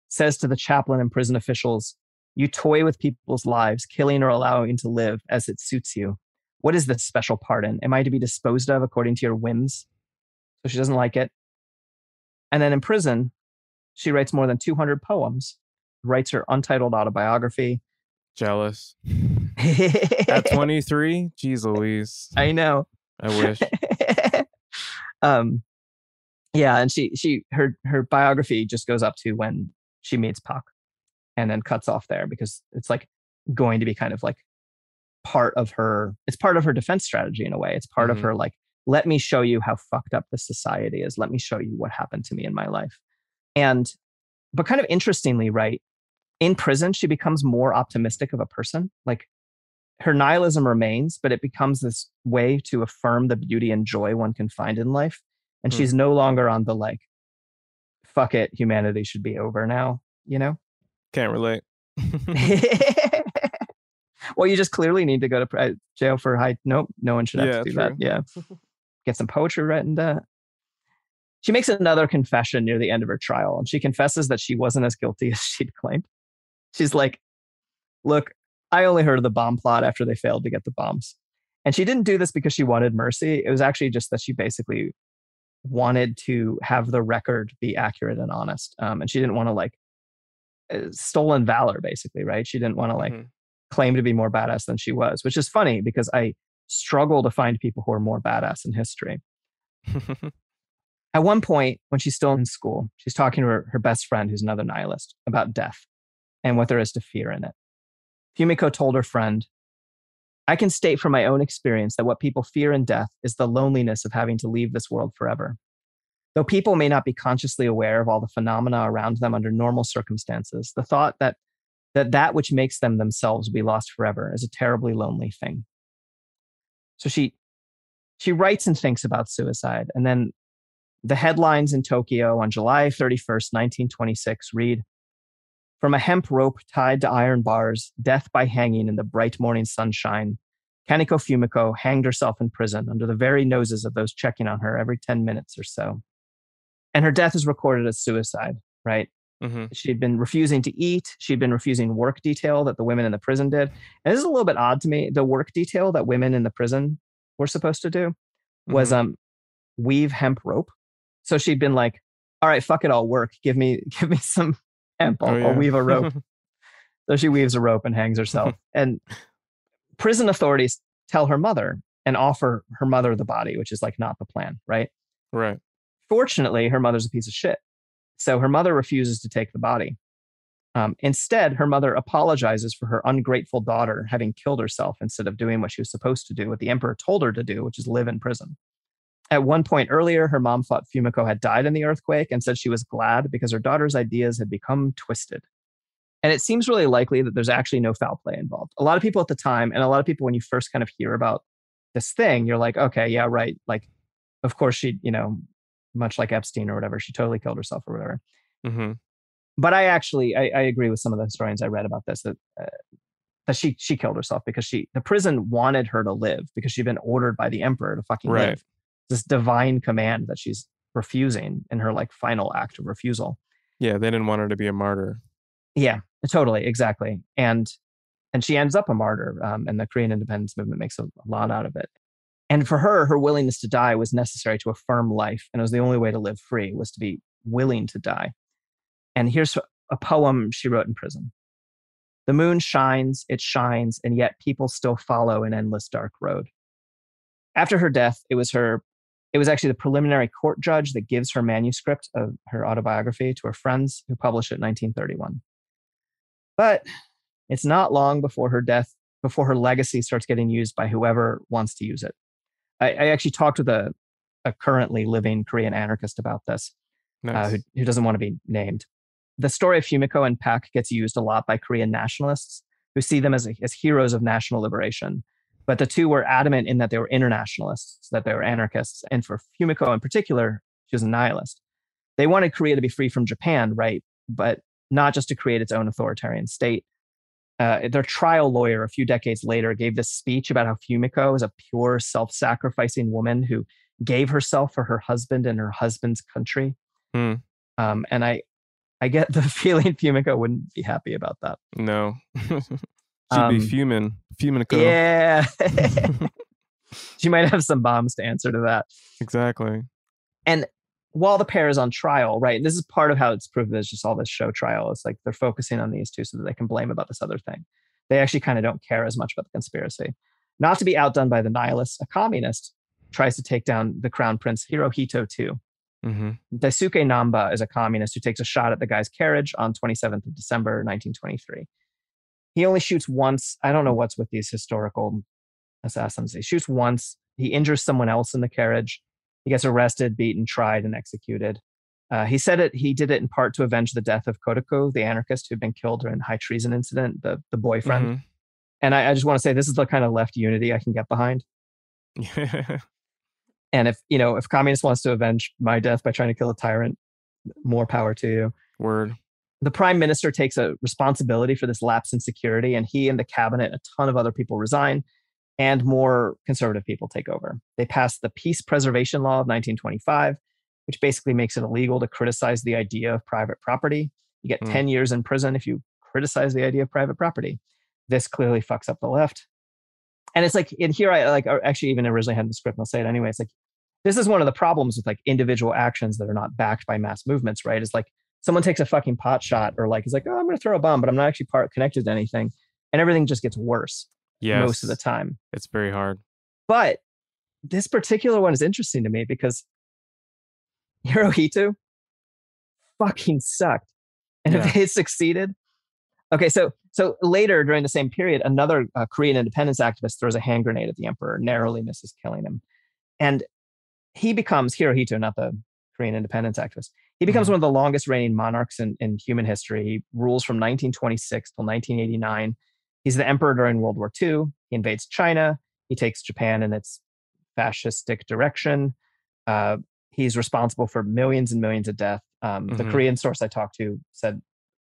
says to the chaplain and prison officials, You toy with people's lives, killing or allowing to live as it suits you. What is this special pardon? Am I to be disposed of according to your whims? So she doesn't like it. And then in prison, she writes more than 200 poems, writes her untitled autobiography. Jealous. At 23? Jeez Louise. I know. I wish. um, yeah, and she she her her biography just goes up to when she meets Pak, and then cuts off there because it's like going to be kind of like part of her. It's part of her defense strategy in a way. It's part Mhm. of her like let me show you how fucked up this society is. Let me show you what happened to me in my life. And but kind of interestingly, right? In prison, she becomes more optimistic of a person. Like her nihilism remains, but it becomes this way to affirm the beauty and joy one can find in life. And Hmm. she's no longer on the like, fuck it, humanity should be over now, you know? Can't relate. well, you just clearly need to go to jail for high. Nope, no one should have Yeah, to do that. Yeah. Get some poetry written. To... She makes another confession near the end of her trial, and she confesses that she wasn't as guilty as she'd claimed. She's like, Look, I only heard of the bomb plot after they failed to get the bombs. And she didn't do this because she wanted mercy. It was actually just that she basically wanted to have the record be accurate and honest. Um, and she didn't want to like uh, stolen valor, basically, right? She didn't want to like Mhm. Claim to be more badass than she was, which is funny because I struggle to find people who are more badass in history. At one point, when she's still in school, she's talking to her, her best friend, who's another nihilist, about death and what there is to fear in it. Fumiko told her friend, I can state from my own experience that what people fear in death is the loneliness of having to leave this world forever. Though people may not be consciously aware of all the phenomena around them under normal circumstances, the thought that that, that which makes them themselves be lost forever is a terribly lonely thing. So she she writes and thinks about suicide, and then the headlines in Tokyo on July 31st, 1926 read From a hemp rope tied to iron bars, death by hanging in the bright morning sunshine, Kaneko Fumiko hanged herself in prison under the very noses of those checking on her every 10 minutes or so. And her death is recorded as suicide, right? Mhm. She'd been refusing to eat. She'd been refusing work detail that the women in the prison did. And this is a little bit odd to me. The work detail that women in the prison were supposed to do was Mhm. um weave hemp rope. So she'd been like, "All right, fuck it, I'll work. Give me give me some hemp. I'll, Oh, I'll weave a rope." so she weaves a rope and hangs herself. and prison authorities tell her mother and offer her mother the body, which is like not the plan, right? right. Fortunately, her mother's a piece of shit. So her mother refuses to take the body. Um, instead, her mother apologizes for her ungrateful daughter having killed herself instead of doing what she was supposed to do, what the emperor told her to do, which is live in prison. At one point earlier, her mom thought Fumiko had died in the earthquake and said she was glad because her daughter's ideas had become twisted. And it seems really likely that there's actually no foul play involved. A lot of people at the time, and a lot of people when you first kind of hear about this thing, you're like, okay, yeah, right. Like, of course, she, you know, much like Epstein or whatever, she totally killed herself or whatever. hmm But I actually, I, I agree with some of the historians I read about this that uh, that she she killed herself because she the prison wanted her to live because she'd been ordered by the emperor to fucking Right. live. This divine command that she's refusing in her like final act of refusal. Yeah, they didn't want her to be a martyr. Yeah, totally, exactly. And and she ends up a martyr, um, and the Korean independence movement makes a lot out of it. And for her, her willingness to die was necessary to affirm life, and it was the only way to live free was to be willing to die. And here's a poem she wrote in prison. The moon shines, it shines, and yet people still follow an endless dark road. After her death, it was her it was actually the preliminary court judge that gives her manuscript of her autobiography to her friends who published it in 1931. But it's not long before her death, before her legacy starts getting used by whoever wants to use it. I, I actually talked with a, a currently living Korean anarchist about this, Nice. uh, who, who doesn't want to be named. The story of Fumiko and Pak gets used a lot by Korean nationalists who see them as, as heroes of national liberation. But the two were adamant in that they were internationalists, that they were anarchists. And for Fumiko in particular, she was a nihilist. They wanted Korea to be free from Japan, right? But not just to create its own authoritarian state. Uh, their trial lawyer, a few decades later, gave this speech about how Fumiko was a pure, self sacrificing woman who gave herself for her husband and her husband's country. Hmm. Um, and I, I get the feeling Fumiko wouldn't be happy about that. No. She'd Um, be fuming. Fuming. Yeah. she might have some bombs to answer to that. Exactly. And while the pair is on trial, right? And this is part of how it's proved there's just all this show trial. It's like they're focusing on these two so that they can blame about this other thing. They actually kind of don't care as much about the conspiracy. Not to be outdone by the nihilists, a communist tries to take down the crown prince Hirohito too. Mm-hmm. Daisuke Namba is a communist who takes a shot at the guy's carriage on 27th of December 1923. He only shoots once. I don't know what's with these historical assassins. He shoots once. He injures someone else in the carriage. He gets arrested, beaten, tried, and executed. Uh, he said it. He did it in part to avenge the death of Kotoku, the anarchist who'd been killed during the high treason incident, the the boyfriend. Mhm. And I, I just want to say this is the kind of left unity I can get behind. And if you know, if communist wants to avenge my death by trying to kill a tyrant, more power to you. Word. The prime minister takes a responsibility for this lapse in security, and he and the cabinet, a ton of other people resign, and more conservative people take over. They pass the Peace Preservation Law of 1925, which basically makes it illegal to criticize the idea of private property. You get Hmm. 10 years in prison if you criticize the idea of private property. This clearly fucks up the left. And it's like, in here, I like actually even originally had in the script, and I'll say it anyway. It's like, this is one of the problems with like individual actions that are not backed by mass movements, right? Is like someone takes a fucking pot shot or like is like, oh, I'm going to throw a bomb, but I'm not actually part connected to anything, and everything just gets worse Yes. most of the time. It's very hard. But this particular one is interesting to me because Hirohito fucking sucked, and Yeah. if they succeeded, okay. So so later during the same period, another uh, Korean independence activist throws a hand grenade at the emperor, narrowly misses killing him, and he becomes Hirohito, not the Korean independence activist. He becomes one of the longest reigning monarchs in, in human history. He rules from 1926 till 1989. He's the emperor during World War II. He invades China. He takes Japan in its fascistic direction. Uh, he's responsible for millions and millions of deaths. Um, The Mhm. Korean source I talked to said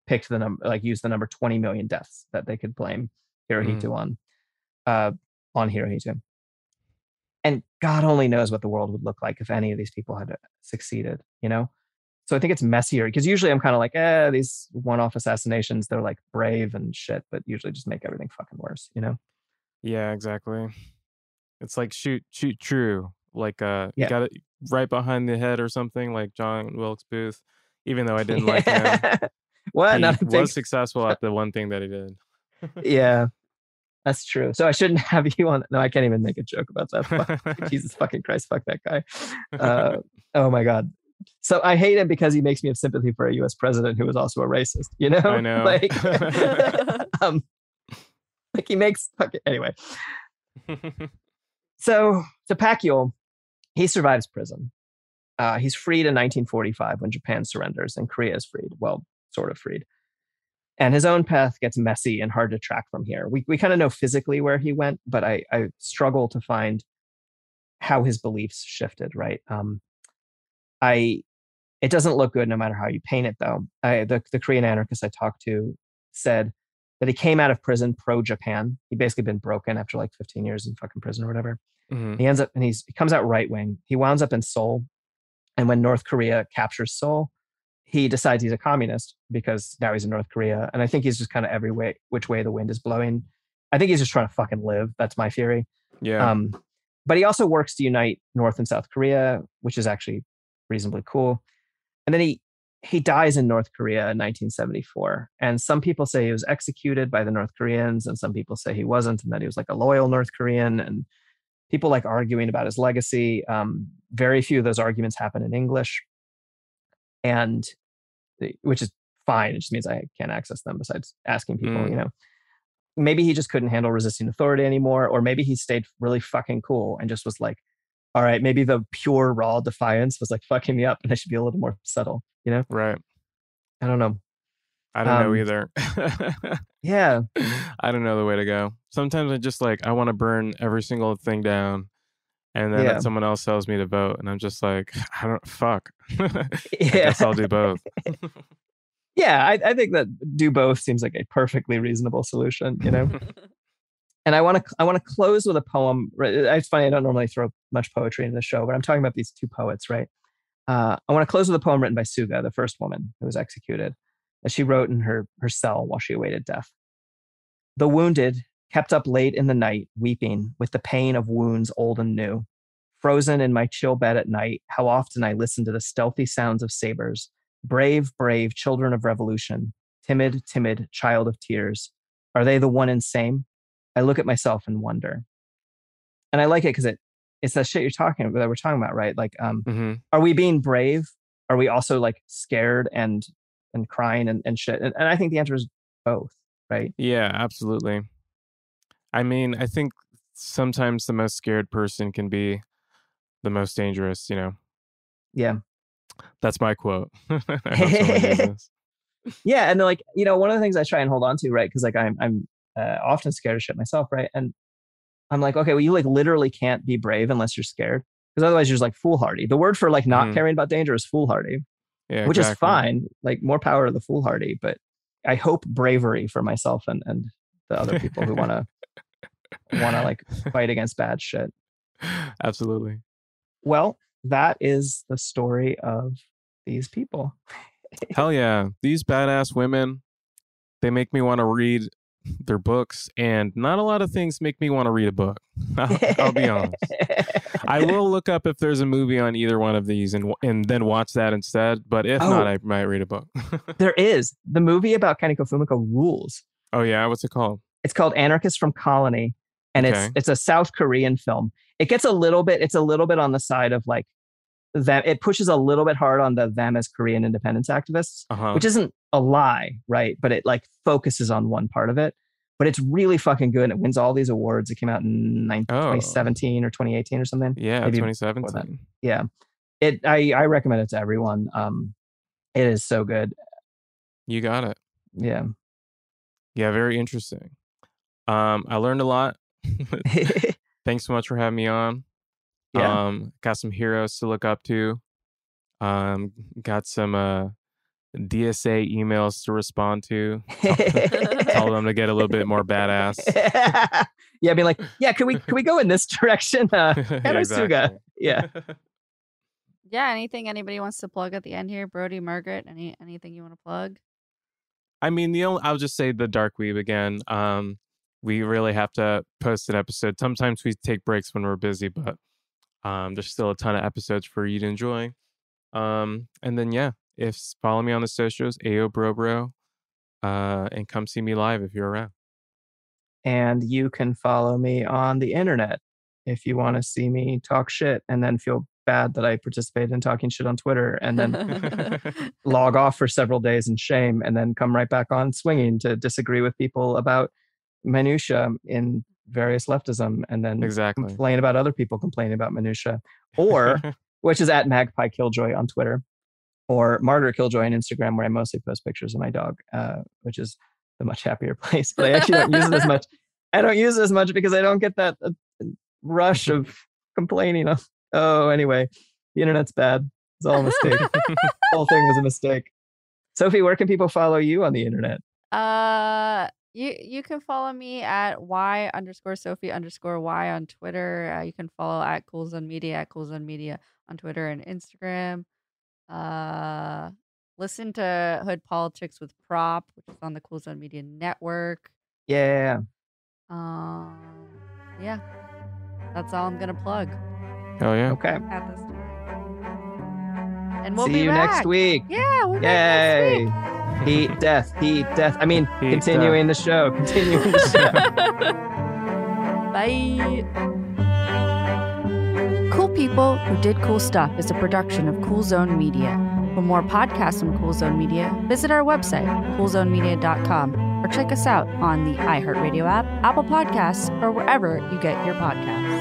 picked the number, like used the number 20 million deaths that they could blame Hirohito on, uh, on Hirohito. And God only knows what the world would look like if any of these people had succeeded, you know? So I think it's messier because usually I'm kind of like, eh, these one-off assassinations, they're like brave and shit, but usually just make everything fucking worse, you know? Yeah, exactly. It's like shoot, shoot true. Like uh, you Yeah. got it right behind the head or something, like John Wilkes Booth. Even though I didn't like him, what? he was successful at the one thing that he did. yeah, that's true. So I shouldn't have you on. No, I can't even make a joke about that. Jesus fucking Christ, fuck that guy. Uh, oh my god. So I hate him because he makes me have sympathy for a U.S. president who was also a racist. You know, I know. like, um, like he makes fucking anyway. So to Pak Yol, he survives prison. Uh, he's freed in 1945 when Japan surrenders and Korea is freed. Well, sort of freed. And his own path gets messy and hard to track from here. We, we kind of know physically where he went, but I, I struggle to find how his beliefs shifted, right? Um, I it doesn't look good no matter how you paint it, though. I, the, the Korean anarchist I talked to said that he came out of prison pro Japan. He'd basically been broken after like 15 years in fucking prison or whatever. Mhm. He ends up and he's he comes out right wing. He wounds up in Seoul, and when North Korea captures Seoul, he decides he's a communist because now he's in North Korea. And I think he's just kind of every way, which way the wind is blowing. I think he's just trying to fucking live. That's my theory. Yeah. Um, but he also works to unite North and South Korea, which is actually reasonably cool. And then he he dies in North Korea in 1974. And some people say he was executed by the North Koreans, and some people say he wasn't, and that he was like a loyal North Korean. And people like arguing about his legacy. Um, very few of those arguments happen in English, and which is fine. It just means I can't access them. Besides asking people, Mm. you know, maybe he just couldn't handle resisting authority anymore, or maybe he stayed really fucking cool and just was like, all right, maybe the pure raw defiance was like fucking me up, and I should be a little more subtle. You know, right. I don't know. I don't know Um, either. Yeah. I don't know the way to go. Sometimes I just like I want to burn every single thing down, and then Yeah. someone else tells me to vote, and I'm just like, I don't fuck. I Yeah. guess I'll do both. yeah, I, I think that do both seems like a perfectly reasonable solution, you know. And I want to I want to close with a poem. It's funny I don't normally throw much poetry in the show, but I'm talking about these two poets, right? Uh, I want to close with a poem written by Suga, the first woman who was executed, that she wrote in her her cell while she awaited death. The wounded kept up late in the night, weeping with the pain of wounds old and new. Frozen in my chill bed at night, how often I listen to the stealthy sounds of sabers. Brave, brave children of revolution, timid, timid child of tears. Are they the one and same? I look at myself and wonder. And I like it because it it's that shit you're talking about that we're talking about, right? Like, um, Mhm. are we being brave? Are we also like scared and and crying and, and shit? And, and I think the answer is both, right? Yeah, absolutely. I mean, I think sometimes the most scared person can be the most dangerous. You know, Yeah. that's my quote. I hope someone uses this. yeah and like you know one of the things i try and hold on to right because like i'm i'm uh, often scared of shit myself right and i'm like okay well you like literally can't be brave unless you're scared because otherwise you're just like foolhardy the word for like not Mhm. caring about danger is foolhardy Yeah, which is fine like more power to the foolhardy but i hope bravery for myself and and the other people who want to want to like fight against bad shit Absolutely. well that is the story of these people Hell yeah. These badass women, they make me want to read their books, and not a lot of things make me want to read a book. I'll, I'll be honest. I will look up if there's a movie on either one of these and and then watch that instead. But if not, Oh. I might read a book. there is the movie about Kaneko Fumiko rules oh yeah, what's it called? It's called Anarchist from Colony, and Okay. it's it's a South Korean film. It gets a little bit it's a little bit on the side of like that. It pushes a little bit hard on the them as Korean independence activists, Uh-huh. which isn't a lie, right? But it like focuses on one part of it. But it's really fucking good. and It wins all these awards. It came out in 19, Oh. 2017 or 2018 or something. Yeah, Maybe 2017. Yeah, it. I I recommend it to everyone. Um, it is so good. You got it. Yeah. Yeah, very interesting. Um, I learned a lot. Thanks so much for having me on. Yeah. Um, got some heroes to look up to. Um, got some uh DSA emails to respond to. Tell them to get a little bit more badass. yeah, being like, yeah, can we can we go in this direction? Uh, Hannah Exactly. Yeah. Yeah, anything anybody wants to plug at the end here? Brodie, Margaret, any anything you want to plug? I mean, the only I'll just say the Dark Weeb again. Um, we really have to post an episode. Sometimes we take breaks when we're busy, but um, there's still a ton of episodes for you to enjoy. Um, and then yeah, if follow me on the socials, Ao Bro Bro, uh, and come see me live if you're around. And you can follow me on the internet if you want to see me talk shit and then feel bad that I participated in talking shit on Twitter and then log off for several days in shame and then come right back on swinging to disagree with people about minutia in various leftism and then Exactly. complain about other people complaining about minutia or which is at magpie killjoy on twitter or margaret killjoy on instagram where i mostly post pictures of my dog uh, which is a much happier place but i actually don't use it as much. I don't use it as much because i don't get that uh, rush of complaining of oh anyway the internet's bad. It's all a mistake. The whole thing was a mistake. Sophie where can people follow you on the internet? Uh, you you can follow me at y underscore Sophie underscore y on Twitter. Uh, you can follow at Coolzone Media at Coolzone Media on Twitter and Instagram. Uh, Listen to Hood Politics with Prop, which is on the Cool Zone Media Network. Yeah. Um, yeah, that's all I'm gonna plug. Oh yeah. Okay. At this time. And we'll See be you back. next week. Yeah, we'll be back next Yay. Heat, death, heat, death. I mean, Heat, continuing the show. Continuing the show. Bye. Cool People Who Did Cool Stuff is a production of Cool Zone Media. For more podcasts from Cool Zone Media, visit our website, coolzonemedia.com, or check us out on the iHeartRadio app, Apple Podcasts, or wherever you get your podcasts.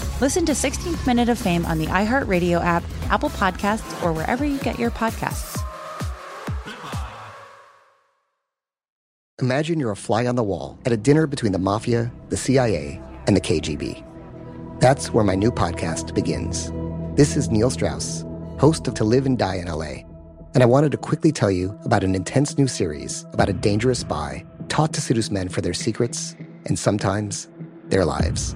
Listen to 16th Minute of Fame on the iHeartRadio app, Apple Podcasts, or wherever you get your podcasts. Imagine you're a fly on the wall at a dinner between the mafia, the CIA, and the KGB. That's where my new podcast begins. This is Neil Strauss, host of To Live and Die in LA, and I wanted to quickly tell you about an intense new series about a dangerous spy taught to seduce men for their secrets and sometimes their lives.